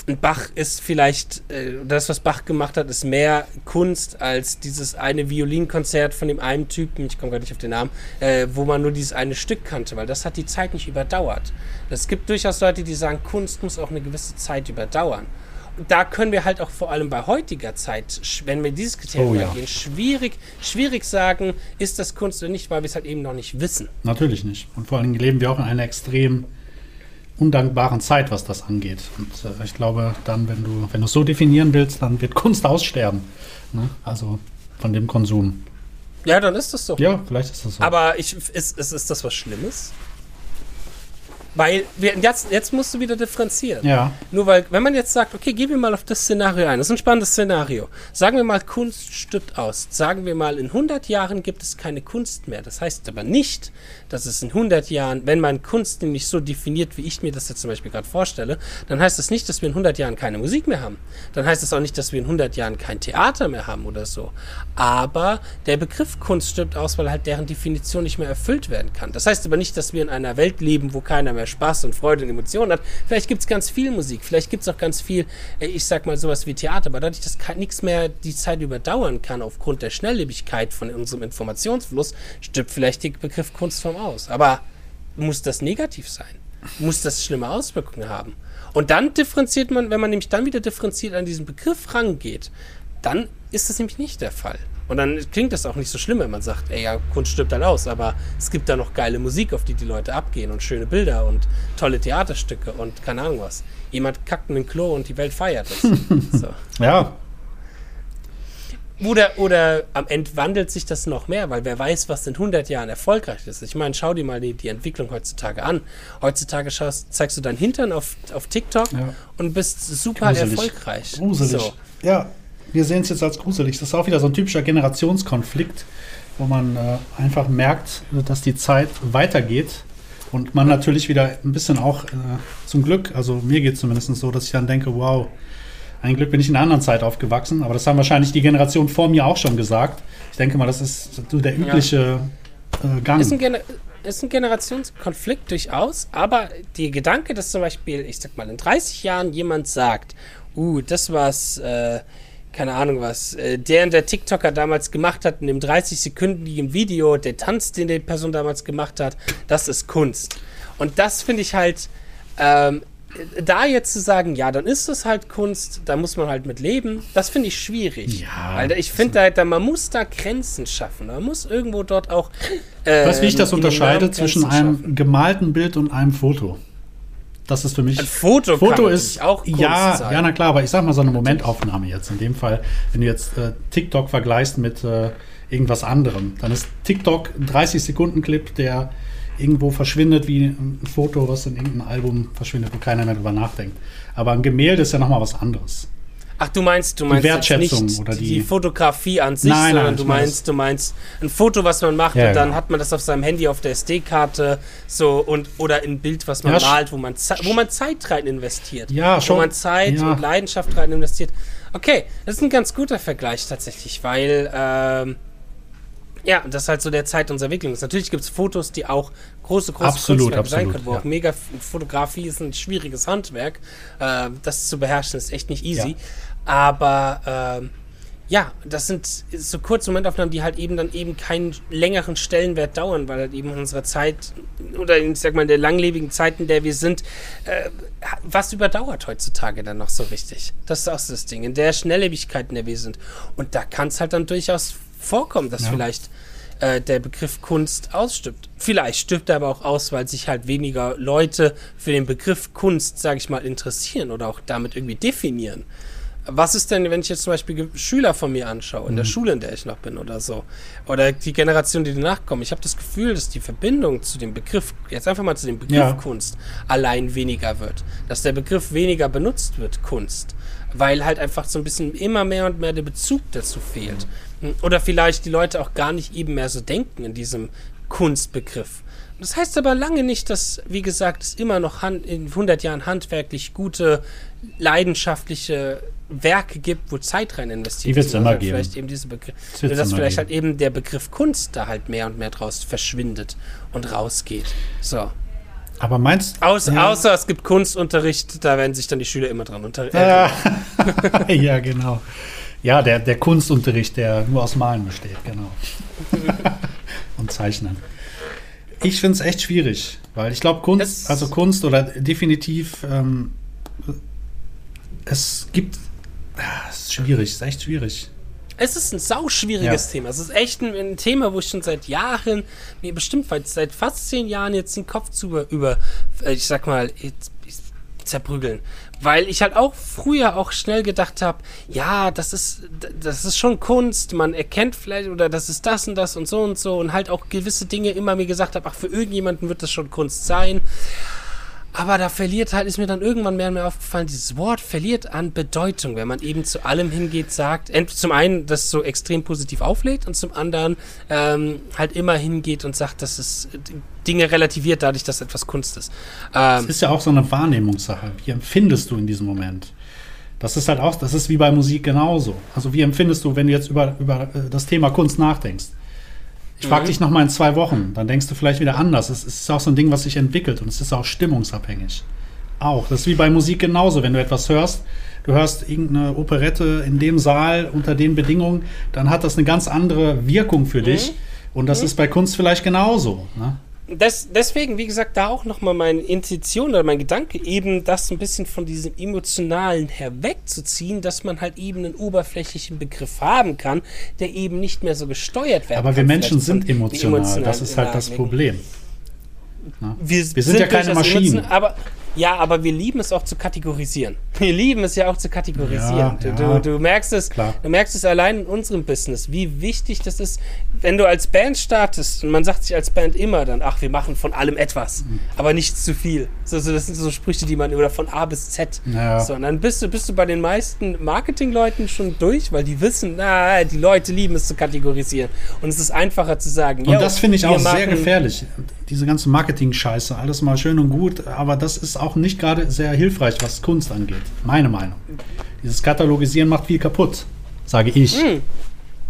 Bach ist vielleicht, äh, das, was Bach gemacht hat, ist mehr Kunst als dieses eine Violinkonzert von dem einen Typen, ich komme gar nicht auf den Namen, äh, wo man nur dieses eine Stück kannte, weil das hat die Zeit nicht überdauert. Es gibt durchaus Leute, die sagen, Kunst muss auch eine gewisse Zeit überdauern. Und da können wir halt auch vor allem bei heutiger Zeit, wenn wir dieses Kriterium oh, ja. angehen, schwierig, schwierig sagen, ist das Kunst oder nicht, weil wir es halt eben noch nicht wissen. Natürlich nicht. Und vor allem leben wir auch in einer extrem undankbaren Zeit, was das angeht. Und äh, ich glaube, dann, wenn du, wenn du es so definieren willst, dann wird Kunst aussterben. Ne? Also von dem Konsum. Ja, dann ist das so. Ja, vielleicht ist das so. Aber ich, ist, ist, ist das was Schlimmes? Weil wir, jetzt, jetzt musst du wieder differenzieren. Ja. Nur weil, wenn man jetzt sagt, okay, gehen wir mal auf das Szenario ein. Das ist ein spannendes Szenario. Sagen wir mal, Kunst stirbt aus. Sagen wir mal, in 100 Jahren gibt es keine Kunst mehr. Das heißt aber nicht, dass es in 100 Jahren, wenn man Kunst nämlich so definiert, wie ich mir das jetzt zum Beispiel gerade vorstelle, dann heißt das nicht, dass wir in 100 Jahren keine Musik mehr haben. Dann heißt es auch nicht, dass wir in 100 Jahren kein Theater mehr haben oder so. Aber der Begriff Kunst stirbt aus, weil halt deren Definition nicht mehr erfüllt werden kann. Das heißt aber nicht, dass wir in einer Welt leben, wo keiner mehr Spaß und Freude und Emotionen hat. Vielleicht gibt es ganz viel Musik, vielleicht gibt es auch ganz viel, äh, ich sag mal sowas wie Theater, aber dadurch, dass nichts mehr die Zeit überdauern kann aufgrund der Schnelllebigkeit von unserem Informationsfluss, stirbt vielleicht der Begriff Kunstform aus. Aber muss das negativ sein? Muss das schlimme Auswirkungen haben? Und dann differenziert man, wenn man nämlich dann wieder differenziert an diesen Begriff rangeht, dann ist das nämlich nicht der Fall. Und dann klingt das auch nicht so schlimm, wenn man sagt, ey, ja, Kunst stirbt dann aus, aber es gibt da noch geile Musik, auf die die Leute abgehen und schöne Bilder und tolle Theaterstücke und keine Ahnung was. Jemand kackt in den Klo und die Welt feiert es. so. Ja. Oder, oder am Ende wandelt sich das noch mehr, weil wer weiß, was in 100 Jahren erfolgreich ist. Ich meine, schau dir mal die, die Entwicklung heutzutage an. Heutzutage schaust, zeigst du deinen Hintern auf, auf TikTok ja. und bist super Gruselig. erfolgreich. Gruselig. So. Ja, wir sehen es jetzt als gruselig. Das ist auch wieder so ein typischer Generationskonflikt, wo man äh, einfach merkt, dass die Zeit weitergeht und man natürlich wieder ein bisschen auch äh, zum Glück, also mir geht es zumindest so, dass ich dann denke, wow, Ein Glück bin ich in einer anderen Zeit aufgewachsen, aber das haben wahrscheinlich die Generation vor mir auch schon gesagt. Ich denke mal, das ist so der übliche ja. äh, Gang. Ist ein, ist ein Generationskonflikt durchaus, aber der Gedanke, dass zum Beispiel, ich sag mal, in 30 Jahren jemand sagt, uh, das war's, äh, keine Ahnung was, äh, der und der TikToker damals gemacht hat in dem 30-sekündigen Video, der Tanz, den die Person damals gemacht hat, das ist Kunst. Und das finde ich halt, ähm, da jetzt zu sagen, ja, dann ist es halt Kunst, da muss man halt mit leben, das finde ich schwierig. Ja. Weil ich finde, da, da, man muss da Grenzen schaffen. Man muss irgendwo dort auch. Äh, weißt du, wie ich das unterscheide zwischen einem gemalten Bild und einem Foto? Das ist für mich. Ein Foto, Foto ist auch Kunst ja, sein. ja, na klar, aber ich sag mal so eine Momentaufnahme jetzt. In dem Fall, wenn du jetzt äh, TikTok vergleichst mit äh, irgendwas anderem, dann ist TikTok ein 30 Sekunden Clip, der irgendwo verschwindet, wie ein Foto, was in irgendeinem Album verschwindet, wo keiner mehr drüber nachdenkt. Aber ein Gemälde ist ja nochmal was anderes. Ach, du meinst, du meinst die Wertschätzung nicht oder die, die, Fotografie an sich, nein, sondern nein, du meinst, du meinst ein Foto, was man macht ja, und dann genau. hat man das auf seinem Handy auf der SD-Karte so und oder ein Bild, was man ja, malt, wo man wo man Zeit rein investiert, ja, schon, wo man Zeit ja. und Leidenschaft rein investiert. Okay, das ist ein ganz guter Vergleich tatsächlich, weil ähm, ja, das ist halt so der Zeit unserer Entwicklung. Natürlich gibt es Fotos, die auch große, große absolut, absolut, sein können, wo ja. auch mega Fotografie ist ein schwieriges Handwerk. Äh, das zu beherrschen ist echt nicht easy. Aber äh, ja, das sind so kurze Momentaufnahmen, die halt eben dann eben keinen längeren Stellenwert dauern, weil halt eben in unserer Zeit oder in, ich sag mal, in der langlebigen Zeit, in der wir sind, äh, was überdauert heutzutage dann noch so richtig? Das ist auch so das Ding. In der Schnelllebigkeit, in der wir sind. Und da kann es halt dann durchaus vorkommen, dass ja. vielleicht äh, der Begriff Kunst ausstirbt. Vielleicht stirbt er aber auch aus, weil sich halt weniger Leute für den Begriff Kunst, sage ich mal, interessieren oder auch damit irgendwie definieren. Was ist denn, wenn ich jetzt zum Beispiel Schüler von mir anschaue, in der mhm. Schule, in der ich noch bin oder so, oder die Generation, die danach kommen? Ich habe das Gefühl, dass die Verbindung zu dem Begriff, jetzt einfach mal zu dem Begriff ja. Kunst, allein weniger wird. Dass der Begriff weniger benutzt wird, Kunst. Weil halt einfach so ein bisschen immer mehr und mehr der Bezug dazu fehlt. Oder vielleicht die Leute auch gar nicht eben mehr so denken in diesem Kunstbegriff. Das heißt aber lange nicht, dass, wie gesagt, es immer noch in 100 Jahren handwerklich gute, leidenschaftliche Werke gibt, wo Zeit rein investiert Die wird es immer geben. Vielleicht eben diese Begriff, dass vielleicht geben. halt eben der Begriff Kunst da halt mehr und mehr draus verschwindet und rausgeht. So. Aber meinst Aus, ja. Außer es gibt Kunstunterricht, da werden sich dann die Schüler immer dran unterrichten. Ja. ja, genau. Ja, der, der Kunstunterricht, der nur aus Malen besteht, genau. Und Zeichnen. Ich finde es echt schwierig, weil ich glaube, Kunst, also Kunst oder definitiv, ähm, es gibt, ah, es ist schwierig, ist echt schwierig. Es ist ein sauschwieriges ja. Thema. Es ist echt ein, ein, Thema, wo ich schon seit Jahren, mir bestimmt seit fast zehn Jahren jetzt den Kopf zu über, äh, ich sag mal, zerprügeln. Weil ich halt auch früher auch schnell gedacht habe, ja, das ist, das ist schon Kunst, man erkennt vielleicht, oder das ist das und das und so und so und halt auch gewisse Dinge immer mir gesagt habe, ach, für irgendjemanden wird das schon Kunst sein. Aber da verliert halt, ist mir dann irgendwann mehr und mehr aufgefallen, dieses Wort verliert an Bedeutung, wenn man eben zu allem hingeht, sagt, zum einen das so extrem positiv auflädt und zum anderen ähm, halt immer hingeht und sagt, dass es Dinge relativiert dadurch, dass etwas Kunst ist. Ähm, ist ja auch so eine Wahrnehmungssache. Wie empfindest du in diesem Moment? Das ist halt auch, das ist wie bei Musik genauso. Also wie empfindest du, wenn du jetzt über, über äh, das Thema Kunst nachdenkst? Ich frage mhm. dich noch mal in zwei Wochen, dann denkst du vielleicht wieder anders. Es ist auch so ein Ding, was sich entwickelt und es ist auch stimmungsabhängig. Auch. Das ist wie bei Musik genauso. Wenn du etwas hörst, du hörst irgendeine Operette in dem Saal unter den Bedingungen, dann hat das eine ganz andere Wirkung für mhm. dich. Und das mhm. ist bei Kunst vielleicht genauso. Ne? Das, deswegen, wie gesagt, da auch nochmal meine Intuition oder mein Gedanke, eben das ein bisschen von diesem Emotionalen herwegzuziehen, dass man halt eben einen oberflächlichen Begriff haben kann, der eben nicht mehr so gesteuert werden Aber kann. wir Menschen sind emotional, das ist halt das Problem. Wir, wir, sind, sind ja keine Maschinen. Aber ja, aber wir lieben es auch zu kategorisieren. Wir lieben es ja auch zu kategorisieren. Ja, du, ja, du, du, merkst es, klar. du merkst es allein in unserem Business, wie wichtig das ist, wenn du als Band startest und man sagt sich als Band immer dann, ach, wir machen von allem etwas, mhm. aber nicht zu viel. So, so, das sind so Sprüche, die man oder von A bis Z. Ja. So, und dann bist du, bist du bei den meisten Marketingleuten schon durch, weil die wissen, na, die Leute lieben es zu kategorisieren. Und es ist einfacher zu sagen. Und das finde ich auch sehr gefährlich. Diese ganze Marketing-Scheiße, alles mal schön und gut, aber das ist auch nicht gerade sehr hilfreich, was Kunst angeht. Meine Meinung. Dieses Katalogisieren macht viel kaputt, sage ich. Hm.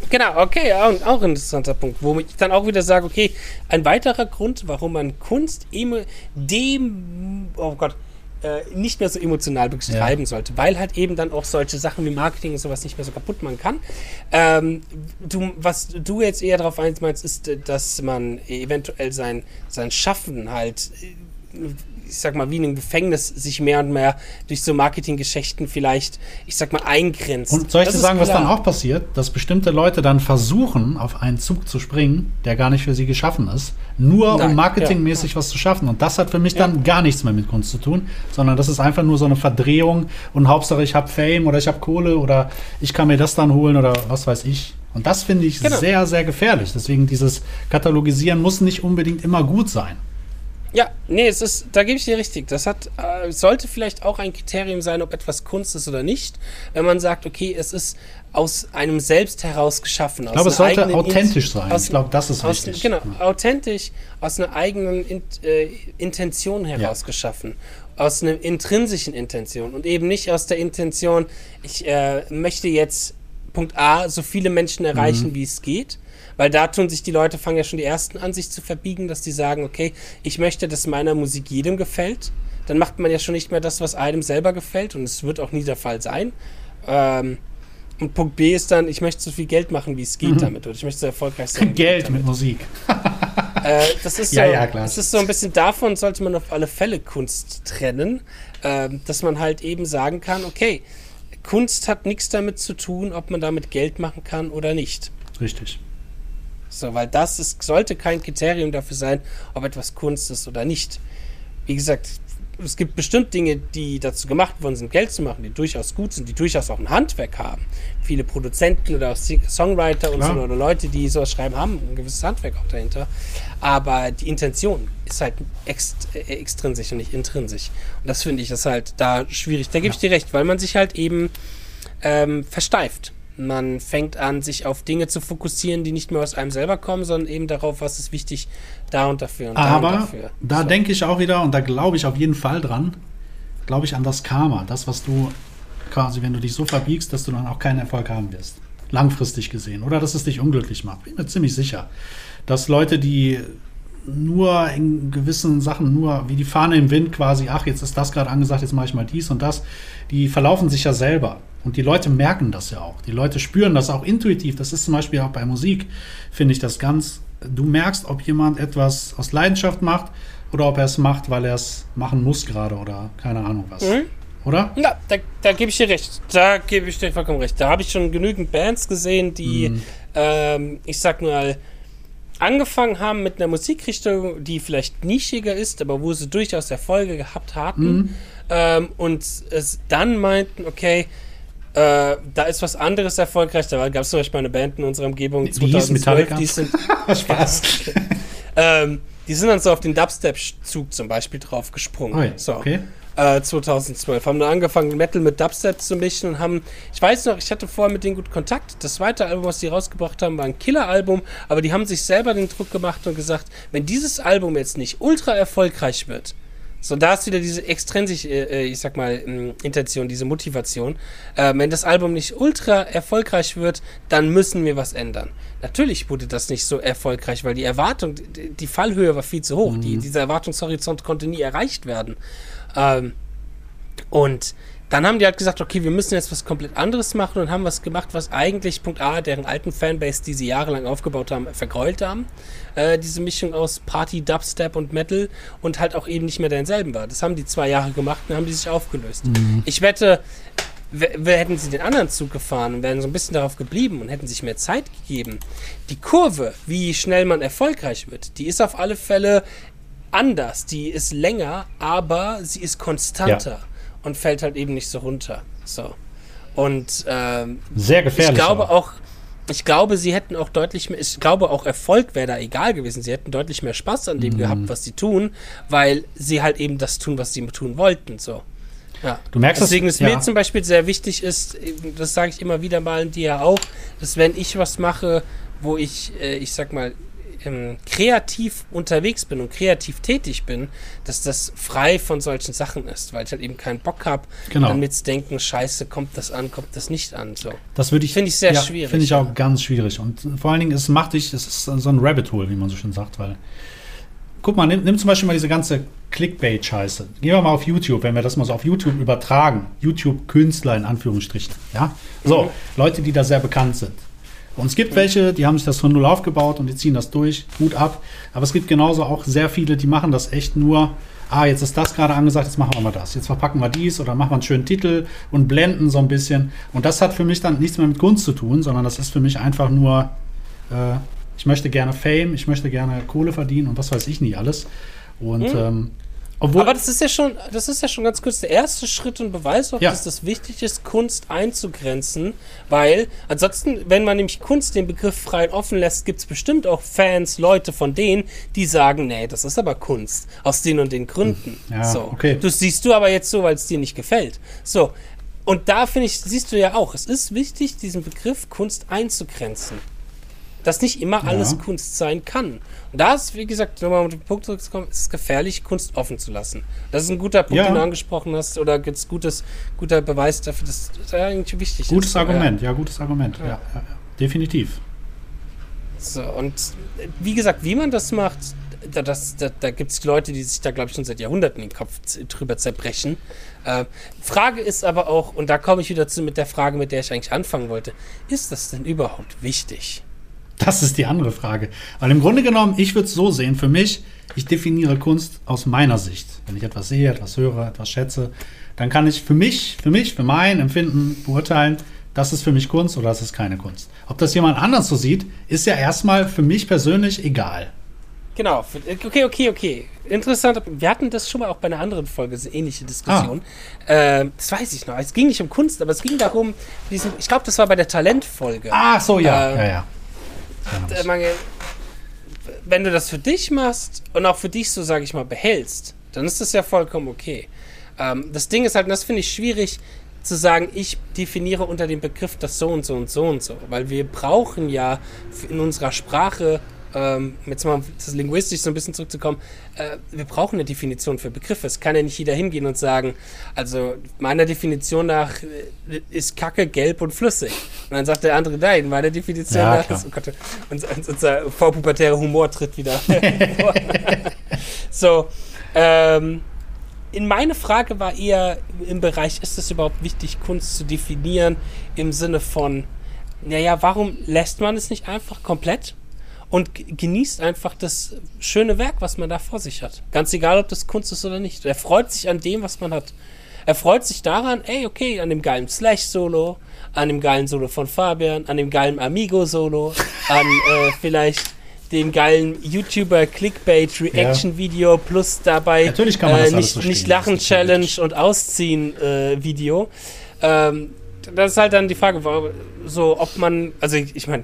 Genau, okay, auch, auch ein interessanter Punkt, wo ich dann auch wieder sage, okay, ein weiterer Grund, warum man Kunst dem, oh Gott, äh, nicht mehr so emotional betreiben ja. sollte, weil halt eben dann auch solche Sachen wie Marketing und sowas nicht mehr so kaputt machen kann. Ähm, du, was du jetzt eher darauf meinst, ist, dass man eventuell sein, sein Schaffen halt äh, ich sag mal, wie in einem Gefängnis sich mehr und mehr durch so Marketinggeschichten vielleicht, ich sag mal, eingrenzt. Und soll ich dir sagen, was dann auch passiert? Dass bestimmte Leute dann versuchen, auf einen Zug zu springen, der gar nicht für sie geschaffen ist, nur Nein, um marketingmäßig ja. was zu schaffen. Und das hat für mich ja. dann gar nichts mehr mit Kunst zu tun, sondern das ist einfach nur so eine Verdrehung und Hauptsache ich habe Fame oder ich habe Kohle oder ich kann mir das dann holen oder was weiß ich. Und das finde ich genau. sehr, sehr gefährlich. Deswegen dieses Katalogisieren muss nicht unbedingt immer gut sein. Ja, nee, es ist, da gebe ich dir richtig. Das hat, äh, sollte vielleicht auch ein Kriterium sein, ob etwas Kunst ist oder nicht. Wenn man sagt, okay, es ist aus einem selbst heraus geschaffen. Ich glaube, es sollte authentisch sein. Aus, ich glaube, das ist aus, wichtig. Genau, ja. authentisch, aus einer eigenen in, äh, Intention heraus ja. geschaffen. Aus einer intrinsischen Intention und eben nicht aus der Intention, ich äh, möchte jetzt Punkt A so viele Menschen erreichen, mhm. wie es geht weil da tun sich die Leute, fangen ja schon die ersten an, sich zu verbiegen, dass die sagen, okay, ich möchte, dass meiner Musik jedem gefällt. Dann macht man ja schon nicht mehr das, was einem selber gefällt und es wird auch nie der Fall sein. Ähm, und Punkt B ist dann, ich möchte so viel Geld machen, wie es geht mhm. damit. Oder ich möchte so erfolgreich sein. Geld mit Musik. äh, das ist so, ja, ja, klar. Das ist so ein bisschen davon, sollte man auf alle Fälle Kunst trennen. Äh, dass man halt eben sagen kann, okay, Kunst hat nichts damit zu tun, ob man damit Geld machen kann oder nicht. Richtig. So, weil das ist, sollte kein Kriterium dafür sein, ob etwas Kunst ist oder nicht. Wie gesagt, es gibt bestimmt Dinge, die dazu gemacht worden sind, Geld zu machen, die durchaus gut sind, die durchaus auch ein Handwerk haben. Viele Produzenten oder auch Songwriter und so oder Leute, die sowas schreiben, haben ein gewisses Handwerk auch dahinter. Aber die Intention ist halt ext äh, extrinsisch und nicht intrinsisch. Und das finde ich ist halt da schwierig. Da gebe ich dir recht, weil man sich halt eben ähm, versteift. Man fängt an, sich auf Dinge zu fokussieren, die nicht mehr aus einem selber kommen, sondern eben darauf, was ist wichtig da und dafür und Aber da und dafür. Da so. denke ich auch wieder, und da glaube ich auf jeden Fall dran, glaube ich an das Karma. Das, was du quasi, wenn du dich so verbiegst, dass du dann auch keinen Erfolg haben wirst. Langfristig gesehen. Oder dass es dich unglücklich macht. Bin mir ziemlich sicher. Dass Leute, die nur in gewissen Sachen, nur wie die Fahne im Wind quasi, ach, jetzt ist das gerade angesagt, jetzt mache ich mal dies und das, die verlaufen sich ja selber. Und die Leute merken das ja auch. Die Leute spüren das auch intuitiv. Das ist zum Beispiel auch bei Musik, finde ich das ganz. Du merkst, ob jemand etwas aus Leidenschaft macht oder ob er es macht, weil er es machen muss gerade oder keine Ahnung was. Mhm. Oder? Ja, da, da gebe ich dir recht. Da gebe ich dir vollkommen recht. Da habe ich schon genügend Bands gesehen, die, mhm. ähm, ich sag mal, angefangen haben mit einer Musikrichtung, die vielleicht nischiger ist, aber wo sie durchaus Erfolge gehabt hatten. Mhm. Ähm, und es dann meinten, okay, äh, da ist was anderes erfolgreich. Da gab es zum Beispiel eine Band in unserer Umgebung, die 2012, die sind. Spaß. ähm, die sind dann so auf den Dubstep-Zug zum Beispiel drauf gesprungen. Oh ja, so. Okay. Äh, 2012. Haben dann angefangen, Metal mit Dubstep zu mischen und haben, ich weiß noch, ich hatte vorher mit denen gut Kontakt. Das zweite Album, was die rausgebracht haben, war ein Killer-Album, aber die haben sich selber den Druck gemacht und gesagt, wenn dieses Album jetzt nicht ultra erfolgreich wird, so, da ist wieder diese extrinsische, äh, ich sag mal, ähm, Intention, diese Motivation. Äh, wenn das Album nicht ultra erfolgreich wird, dann müssen wir was ändern. Natürlich wurde das nicht so erfolgreich, weil die Erwartung, die, die Fallhöhe war viel zu hoch. Mhm. Die, dieser Erwartungshorizont konnte nie erreicht werden. Ähm, und dann haben die halt gesagt, okay, wir müssen jetzt was komplett anderes machen und haben was gemacht, was eigentlich Punkt A, deren alten Fanbase, die sie jahrelang aufgebaut haben, vergräult haben. Äh, diese Mischung aus Party, Dubstep und Metal und halt auch eben nicht mehr denselben war. Das haben die zwei Jahre gemacht und haben die sich aufgelöst. Mhm. Ich wette, hätten sie den anderen Zug gefahren und wären so ein bisschen darauf geblieben und hätten sich mehr Zeit gegeben. Die Kurve, wie schnell man erfolgreich wird, die ist auf alle Fälle anders. Die ist länger, aber sie ist konstanter. Ja und fällt halt eben nicht so runter. So. Und ähm, sehr gefährlich. Ich glaube auch, ich glaube, sie hätten auch deutlich mehr, ich glaube auch Erfolg wäre da egal gewesen. Sie hätten deutlich mehr Spaß an dem mhm. gehabt, was sie tun, weil sie halt eben das tun, was sie tun wollten. So. Ja. Du merkst Deswegen ist ja. mir zum Beispiel sehr wichtig ist, das sage ich immer wieder mal dir auch, dass wenn ich was mache, wo ich, äh, ich sag mal, ähm, kreativ unterwegs bin und kreativ tätig bin, dass das frei von solchen Sachen ist, weil ich halt eben keinen Bock habe, Genau. dann mitzudenken, scheiße, kommt das an, kommt das nicht an. So. Das würde ich Finde ich sehr ja, schwierig, Finde ich ja. auch ganz schwierig. Und vor allen Dingen, es macht dich, es ist so ein Rabbit Hole, wie man so schön sagt, weil. Guck mal, nimm, nimm zum Beispiel mal diese ganze Clickbait-Scheiße. Gehen wir mal auf YouTube, wenn wir das mal so auf YouTube übertragen. YouTube-Künstler in Anführungsstrichen. Ja? So, Mhm. Leute, die da sehr bekannt sind. Und es gibt welche, die haben sich das von null aufgebaut und die ziehen das durch, Hut ab. Aber es gibt genauso auch sehr viele, die machen das echt nur, ah, jetzt ist das gerade angesagt, jetzt machen wir mal das. Jetzt verpacken wir dies oder machen wir einen schönen Titel und blenden so ein bisschen. Und das hat für mich dann nichts mehr mit Kunst zu tun, sondern das ist für mich einfach nur, äh, ich möchte gerne Fame, ich möchte gerne Kohle verdienen und was weiß ich nicht alles. Und ähm, obwohl. Aber das ist ja schon, das ist ja schon ganz kurz der erste Schritt und Beweis, auch, Ja. dass das wichtig ist, Kunst einzugrenzen, weil ansonsten, wenn man nämlich Kunst den Begriff frei und offen lässt, gibt es bestimmt auch Fans, Leute von denen, die sagen, nee, das ist aber Kunst, aus den und den Gründen. Ja, so. okay. Das siehst du aber jetzt so, weil es dir nicht gefällt. So. Und da finde ich, siehst du ja auch, es ist wichtig, diesen Begriff Kunst einzugrenzen. Dass nicht immer alles Ja. Kunst sein kann. Und da ist, wie gesagt, nochmal mit dem Punkt zurückzukommen, ist es gefährlich, Kunst offen zu lassen. Das ist ein guter Punkt, Ja. den du angesprochen hast, oder gibt es gutes, guter Beweis dafür, dass das eigentlich wichtig gutes ist. Argument, ja, gutes Argument. Ja. Ja, ja, definitiv. So, und wie gesagt, wie man das macht, da, das, da, da gibt es Leute, die sich da, glaube ich, schon seit Jahrhunderten den Kopf drüber zerbrechen. Äh, Frage ist aber auch, und da komme ich wieder zu mit der Frage, mit der ich eigentlich anfangen wollte, ist das denn überhaupt wichtig? Das ist die andere Frage. Weil im Grunde genommen, ich würde es so sehen, für mich, ich definiere Kunst aus meiner Sicht. Wenn ich etwas sehe, etwas höre, etwas schätze, dann kann ich für mich, für mich, für mein Empfinden beurteilen, das ist für mich Kunst oder das ist keine Kunst. Ob das jemand anders so sieht, ist ja erstmal für mich persönlich egal. Genau, okay, okay, okay. Interessant, wir hatten das schon mal auch bei einer anderen Folge, so eine ähnliche Diskussion. Ähm, das weiß ich noch. Es ging nicht um Kunst, aber es ging darum, diesen, ich glaube, das war bei der Talentfolge. Ach so, ja, Äh, ja, ja. Äh, man, wenn du das für dich machst und auch für dich so, sage ich mal, behältst, dann ist das ja vollkommen okay. Ähm, das Ding ist halt, und das finde ich schwierig zu sagen, ich definiere unter dem Begriff das so und so und so und so, weil wir brauchen ja in unserer Sprache, ähm, jetzt mal das linguistisch so ein bisschen zurückzukommen, äh, wir brauchen eine Definition für Begriffe. Es kann ja nicht jeder hingehen und sagen, also meiner Definition nach äh, ist Kacke gelb und flüssig. Und dann sagt der andere, nein, meiner Definition Ja, nach klar. ist, oh Gott, unser, unser vorpubertärer Humor tritt wieder vor. so, ähm, in meine Frage war eher im Bereich, ist es überhaupt wichtig, Kunst zu definieren im Sinne von, naja, warum lässt man es nicht einfach komplett und genießt einfach das schöne Werk, was man da vor sich hat. Ganz egal, ob das Kunst ist oder nicht. Er freut sich an dem, was man hat. Er freut sich daran, ey, okay, an dem geilen Slash-Solo, an dem geilen Solo von Fabian, an dem geilen Amigo-Solo, an äh, vielleicht dem geilen YouTuber-Clickbait-Reaction-Video plus dabei Natürlich kann man äh, das nicht, so nicht stehen Lachen-Challenge und Ausziehen-Video. ähm, das ist halt dann die Frage, so ob man, also ich, ich meine,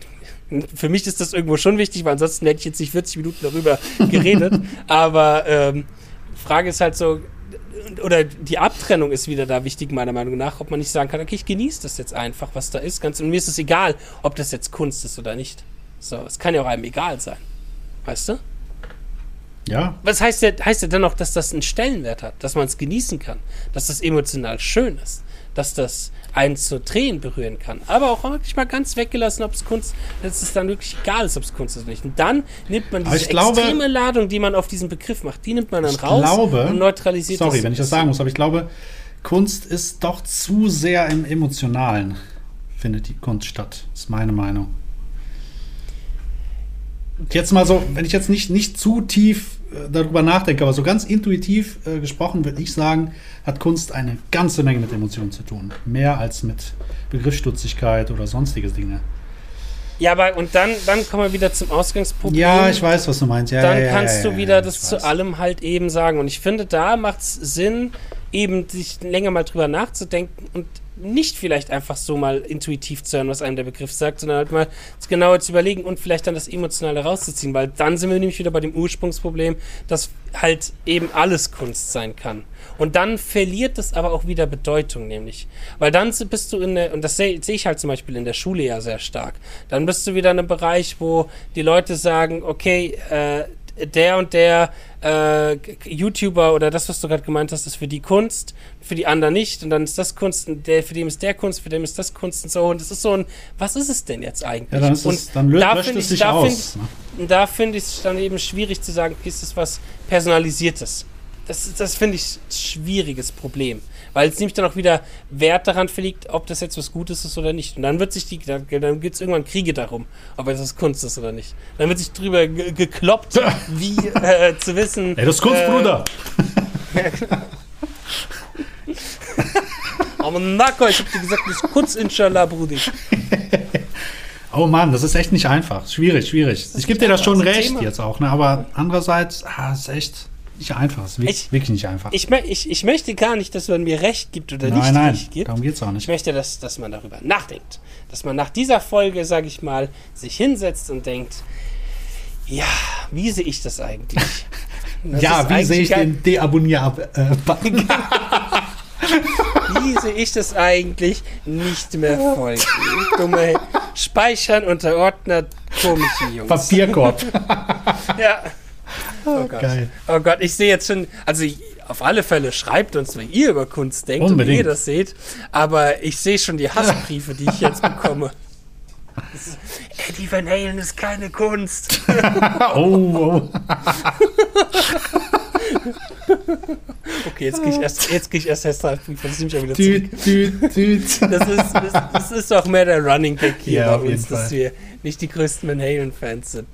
für mich ist das irgendwo schon wichtig, weil ansonsten hätte ich jetzt nicht 40 Minuten darüber geredet. Aber ähm, Frage ist halt so, oder die Abtrennung ist wieder da wichtig, meiner Meinung nach, ob man nicht sagen kann, okay, ich genieße das jetzt einfach, was da ist. Ganz, und mir ist es egal, ob das jetzt Kunst ist oder nicht. So, es kann ja auch einem egal sein. Weißt du? Ja, Was heißt ja, heißt ja dennoch, dass das einen Stellenwert hat, dass man es genießen kann, dass das emotional schön ist, dass das einen zu Tränen berühren kann. Aber auch wirklich mal ganz weggelassen, ob es Kunst, dass es dann wirklich egal ist, ob es Kunst ist oder nicht. Und dann nimmt man diese glaube- extreme Ladung, die man auf diesen Begriff macht, die nimmt man dann raus glaube, und neutralisiert sorry, das. wenn ich das sagen muss, aber ich glaube, Kunst ist doch zu sehr im Emotionalen, findet die Kunst statt. Ist meine Meinung. Jetzt mal so, wenn ich jetzt nicht, nicht zu tief äh, darüber nachdenke, aber so ganz intuitiv äh, gesprochen, würde ich sagen, hat Kunst eine ganze Menge mit Emotionen zu tun. Mehr als mit Begriffsstutzigkeit oder sonstige Dinge. Ja, aber und dann, dann kommen wir wieder zum Ausgangsproblem. Ja, ich weiß, was du meinst. Ja, dann ja, ja, kannst du wieder das zu allem halt eben sagen. Und ich finde, da macht es Sinn, eben sich länger mal drüber nachzudenken und nicht vielleicht einfach so mal intuitiv zu hören, was einem der Begriff sagt, sondern halt mal genauer zu überlegen und vielleicht dann das Emotionale rauszuziehen, weil dann sind wir nämlich wieder bei dem Ursprungsproblem, dass halt eben alles Kunst sein kann. Und dann verliert es aber auch wieder Bedeutung, nämlich. Weil dann bist du in der, und das sehe seh ich halt zum Beispiel in der Schule ja sehr stark, dann bist du wieder in einem Bereich, wo die Leute sagen, okay, äh, der und der äh, YouTuber oder das, was du gerade gemeint hast, ist für die Kunst, für die anderen nicht. Und dann ist das Kunst, der, für den ist der Kunst, für den ist das Kunst und so. Und es ist so ein, was ist es denn jetzt eigentlich? Ja, dann, ist und es, dann löst, da löscht finde es ich, sich da aus. finde ich, da finde ich es dann eben schwierig zu sagen, ist es was Personalisiertes. Das, das finde ich ein schwieriges Problem. Weil es nämlich dann auch wieder Wert daran verliegt, ob das jetzt was Gutes ist oder nicht. Und dann wird sich die, dann, dann gibt es irgendwann Kriege darum, ob es was Kunst ist oder nicht. Dann wird sich drüber ge gekloppt, wie äh, zu wissen. Ey, das ist Kunst, äh, Bruder. Aber Nako, ich hab dir gesagt, das ist Kunst, inshallah, Brudi. Oh Mann, das ist echt nicht einfach. Schwierig, schwierig. Ich gebe dir das schon recht Thema. jetzt auch, ne? aber andererseits, ah, ist echt nicht einfach. Ist wirklich, Ich- wirklich nicht einfach. Ich, ich, ich möchte gar nicht, dass man mir Recht gibt oder nein, nicht nein, Recht gibt. darum geht's auch Ich nicht. möchte, dass, dass man darüber nachdenkt. Dass man nach dieser Folge, sage ich mal, sich hinsetzt und denkt, ja, wie sehe ich das eigentlich? Das Ja, wie eigentlich sehe ich den Deabonnier-Button? Wie sehe ich das eigentlich? Nicht mehr folgen. Dumme Speichern unter Ordner, komische Jungs. Papierkorb. Ja. Oh Gott. Geil. Oh Gott, ich sehe jetzt schon, also ich, auf alle Fälle schreibt uns, wenn ihr über Kunst denkt und wie Unbedingt. ihr das seht. Aber ich sehe schon die Hassbriefe, die ich jetzt bekomme. Ist, Eddie Van Halen ist keine Kunst. oh, oh. Okay, jetzt kriege ich erst, jetzt krieg ich erst Hassbriefe. Das nehme ich auch wieder. Tüt, tüt, tüt. Das ist, das, das ist doch mehr der Running Gag hier Ja, bei uns, dass wir nicht die größten Van Halen-Fans sind.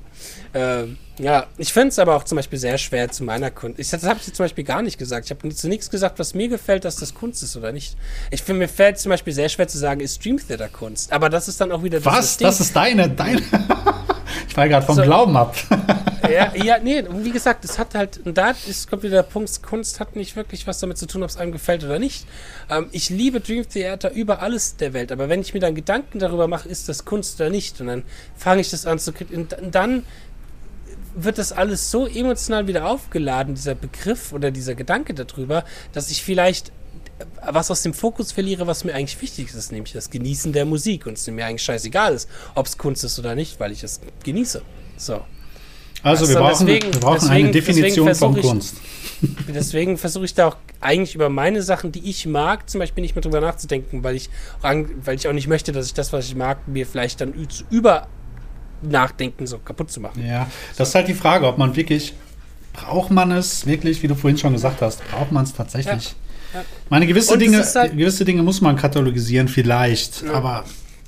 Ähm, ja, ich finde es aber auch zum Beispiel sehr schwer zu meiner Kunst. Ich, das habe ich zum Beispiel gar nicht gesagt. Ich habe zu nichts gesagt, was mir gefällt, dass das Kunst ist oder nicht. Ich finde, mir fällt zum Beispiel sehr schwer zu sagen, ist Stream Theater Kunst. Aber das ist dann auch wieder Was? Ding. Das ist deine, deine. Ich fall gerade vom So. Glauben ab. ja, ja, nee, wie gesagt, es hat halt, und da ist, kommt wieder der Punkt, Kunst hat nicht wirklich was damit zu tun, ob es einem gefällt oder nicht. Ähm, ich liebe Dream Theater über alles der Welt, aber wenn ich mir dann Gedanken darüber mache, ist das Kunst oder nicht, und dann fange ich das an zu kritisieren, und dann wird das alles so emotional wieder aufgeladen, dieser Begriff oder dieser Gedanke darüber, dass ich vielleicht was aus dem Fokus verliere, was mir eigentlich wichtig ist, nämlich das Genießen der Musik und es mir eigentlich scheißegal ist, ob es Kunst ist oder nicht, weil ich es genieße. So. Also, wir Also brauchen, deswegen- wir brauchen deswegen- eine Definition von ich- Kunst. Deswegen versuche ich da auch eigentlich über meine Sachen, die ich mag, zum Beispiel nicht mehr drüber nachzudenken, weil ich, weil ich auch nicht möchte, dass ich das, was ich mag, mir vielleicht dann über nachdenken so kaputt zu machen. Ja, das ist halt die Frage, ob man wirklich, braucht man es wirklich, wie du vorhin schon gesagt hast, braucht man es tatsächlich? Ja, ja. Meine gewisse es Dinge, halt- gewisse Dinge muss man katalogisieren, vielleicht, Ja. aber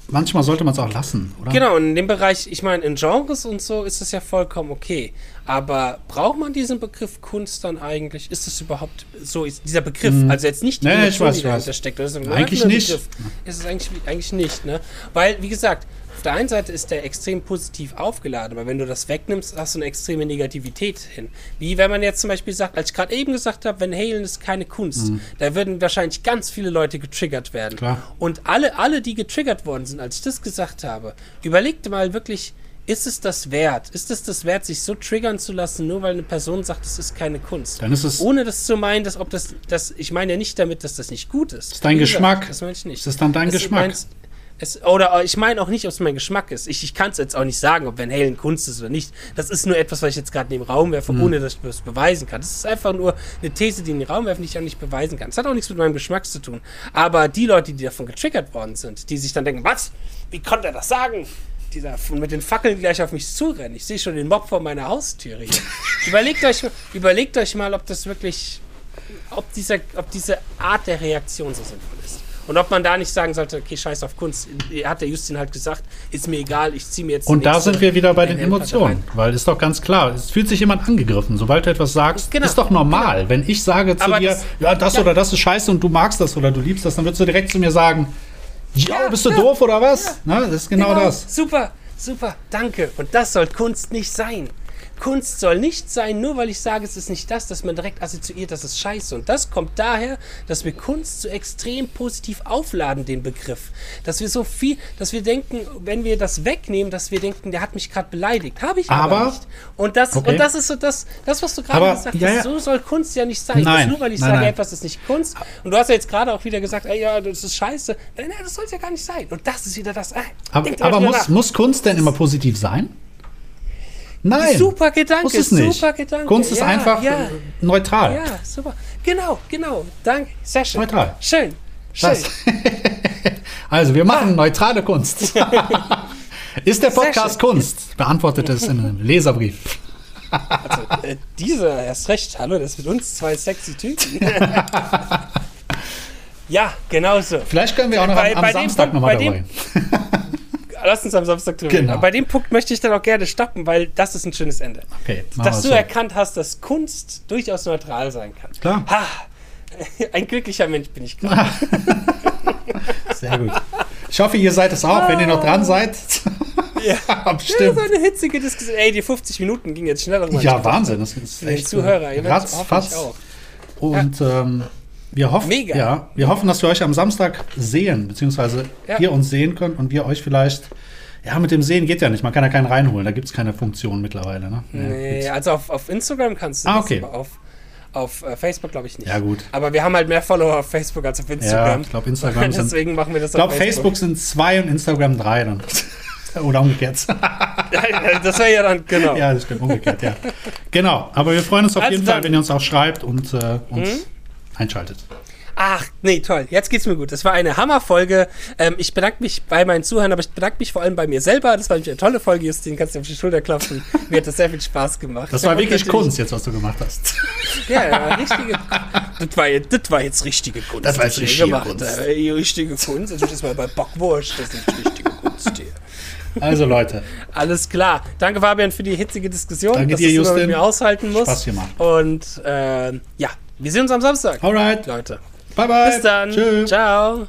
manchmal sollte man es auch lassen, oder? Genau, und in dem Bereich, ich meine, in Genres und so ist das ja vollkommen okay. Aber braucht man diesen Begriff Kunst dann eigentlich? Ist es überhaupt so, ist dieser Begriff, also jetzt nicht die Nee, nee, ich Emotion, weiß, die dahinter steckt, oder ist es Eigentlich nicht. Begriff? Ist es eigentlich, eigentlich nicht, ne? Weil, wie gesagt, auf der einen Seite ist der extrem positiv aufgeladen, aber wenn du das wegnimmst, hast du eine extreme Negativität hin. Wie wenn man jetzt zum Beispiel sagt, als ich gerade eben gesagt habe, wenn Halen ist keine Kunst, da würden wahrscheinlich ganz viele Leute getriggert werden. Mhm. Klar. Und alle, alle, die getriggert worden sind, als ich das gesagt habe, überlegt mal wirklich, ist es das wert? Ist es das wert, sich so triggern zu lassen, nur weil eine Person sagt, es ist keine Kunst? Dann ist es- Ohne das zu meinen, dass ob das, das ich meine ja nicht damit, dass das nicht gut ist. Ist dein Wie gesagt, Geschmack. Das meine ich nicht. Ist es dann dein Es- Geschmack? meinst- Es, oder ich meine auch nicht, ob es mein Geschmack ist. Ich, ich kann es jetzt auch nicht sagen, ob Van Halen Kunst ist oder nicht. Das ist nur etwas, was ich jetzt gerade in den Raum werfe, Hm. ohne dass ich das beweisen kann. Das ist einfach nur eine These, die in den Raum werfe, die ich auch nicht beweisen kann. Das hat auch nichts mit meinem Geschmack zu tun. Aber die Leute, die davon getriggert worden sind, die sich dann denken, was? Wie konnte er das sagen? Dieser mit den Fackeln gleich auf mich zurennen. Ich sehe schon den Mob vor meiner Haustüre hier. überlegt, euch, überlegt euch mal, ob das wirklich ob, dieser, ob diese Art der Reaktion so sinnvoll ist. Und ob man da nicht sagen sollte, okay, scheiß auf Kunst. Hat der Justin halt gesagt, ist mir egal, ich ziehe mir jetzt. Und da sind wir wieder bei den Emotionen, weil ist doch ganz klar, es fühlt sich jemand angegriffen. Sobald du etwas sagst, Genau, ist doch normal. Wenn ich sage zu Aber dir, das- ja, das ja. oder das ist scheiße und du magst das oder du liebst das, dann würdest du direkt zu mir sagen, ja, bist du ja, doof oder was? Na, das ist genau, das. Super, super, danke. Und das soll Kunst nicht sein. Kunst soll nicht sein, nur weil ich sage, es ist nicht das, dass man direkt assoziiert, das ist scheiße. Und das kommt daher, dass wir Kunst so extrem positiv aufladen, den Begriff. Dass wir so viel, dass wir denken, wenn wir das wegnehmen, dass wir denken, der hat mich gerade beleidigt. Habe ich aber, Aber- nicht. Und das, Okay. und das ist so das, das was du gerade Aber, gesagt ja, hast. ja. So soll Kunst ja nicht sein. Nein, nur weil ich nein, sage, nein. etwas ist nicht Kunst. Und du hast ja jetzt gerade auch wieder gesagt, ey, ja, das ist scheiße. Nein, nein, das soll es ja gar nicht sein. Und das ist wieder das. Aber, denkt mal aber drüber muss, nach. muss Kunst denn immer positiv sein? Nein. Super Gedanke, muss es nicht. super Gedanke. Kunst ist Ja, einfach ja. neutral. Ja, super. Genau, genau. Danke. Sehr schön. Neutral. Schön. Schön. Also, wir machen neutrale Kunst. ist der Podcast. Kunst? Beantwortet es in einem Leserbrief. Also, äh, dieser, erst recht, hallo, das mit uns zwei sexy Typen. ja, genau so. Vielleicht können wir auch noch Bei- am, am Samstag nochmal bei darüber dem-. Lass uns am Samstag drüber Genau. reden. Bei dem Punkt möchte ich dann auch gerne stoppen, weil das ist ein schönes Ende. Okay, Dass du so. erkannt hast, dass Kunst durchaus neutral sein kann. Klar. Ha, ein glücklicher Mensch bin ich gerade. Sehr gut. Ich hoffe, ihr seid es auch, wenn ihr noch dran seid. Ja. Ja, Bestimmt. so eine hitzige Diskussion. Ey, die 50 Minuten ging jetzt schneller. Ja, Wahnsinn. Das ist echt Zuhörer, ihr hoffentlich ratzfatz. auch. Und ähm, wir hoffen, Mega. Ja, wir hoffen, dass wir euch am Samstag sehen, beziehungsweise Ja. ihr uns sehen könnt und wir euch vielleicht. Ja, mit dem Sehen geht ja nicht. Man kann ja keinen reinholen. Da gibt es keine Funktion mittlerweile. Ne? Ja, Nee, gibt's. also auf, auf Instagram kannst du Ah, das, okay. aber auf, auf äh, Facebook glaube ich nicht. Ja, gut. Aber wir haben halt mehr Follower auf Facebook als auf Instagram. ich glaub, Instagram sind- Deswegen machen wir das Ich glaube, Facebook sind zwei und Instagram drei dann. Oder umgekehrt. das wäre ja dann, genau. ja, das stimmt, umgekehrt, ja. Genau, aber wir freuen uns auf Also jeden Fall, dann. wenn ihr uns auch schreibt und äh, uns Mhm. Einschaltet. Ach, nee, toll. Jetzt geht's mir gut. Das war eine Hammerfolge. Ähm, ich bedanke mich bei meinen Zuhörern, aber ich bedanke mich vor allem bei mir selber. Das war nämlich eine tolle Folge, Justin. Kannst du auf die Schulter klopfen. Mir hat das sehr viel Spaß gemacht. Das war wirklich Kunst jetzt, was du gemacht hast. Ja, ja, richtige. das, war, das war jetzt richtige Kunst. Das war jetzt ich richtige gemacht Kunst. richtige Kunst. Also das war bei Bockwurst. Das ist richtige Kunst hier. Also Leute, Alles klar. Danke, Fabian, für die hitzige Diskussion. Danke dass dir, du Justin. mit mir aushalten musst. Spaß gemacht. Und äh, ja, wir sehen uns am Samstag. alright, Leute. bye bye. Bis dann. Tschö. Ciao.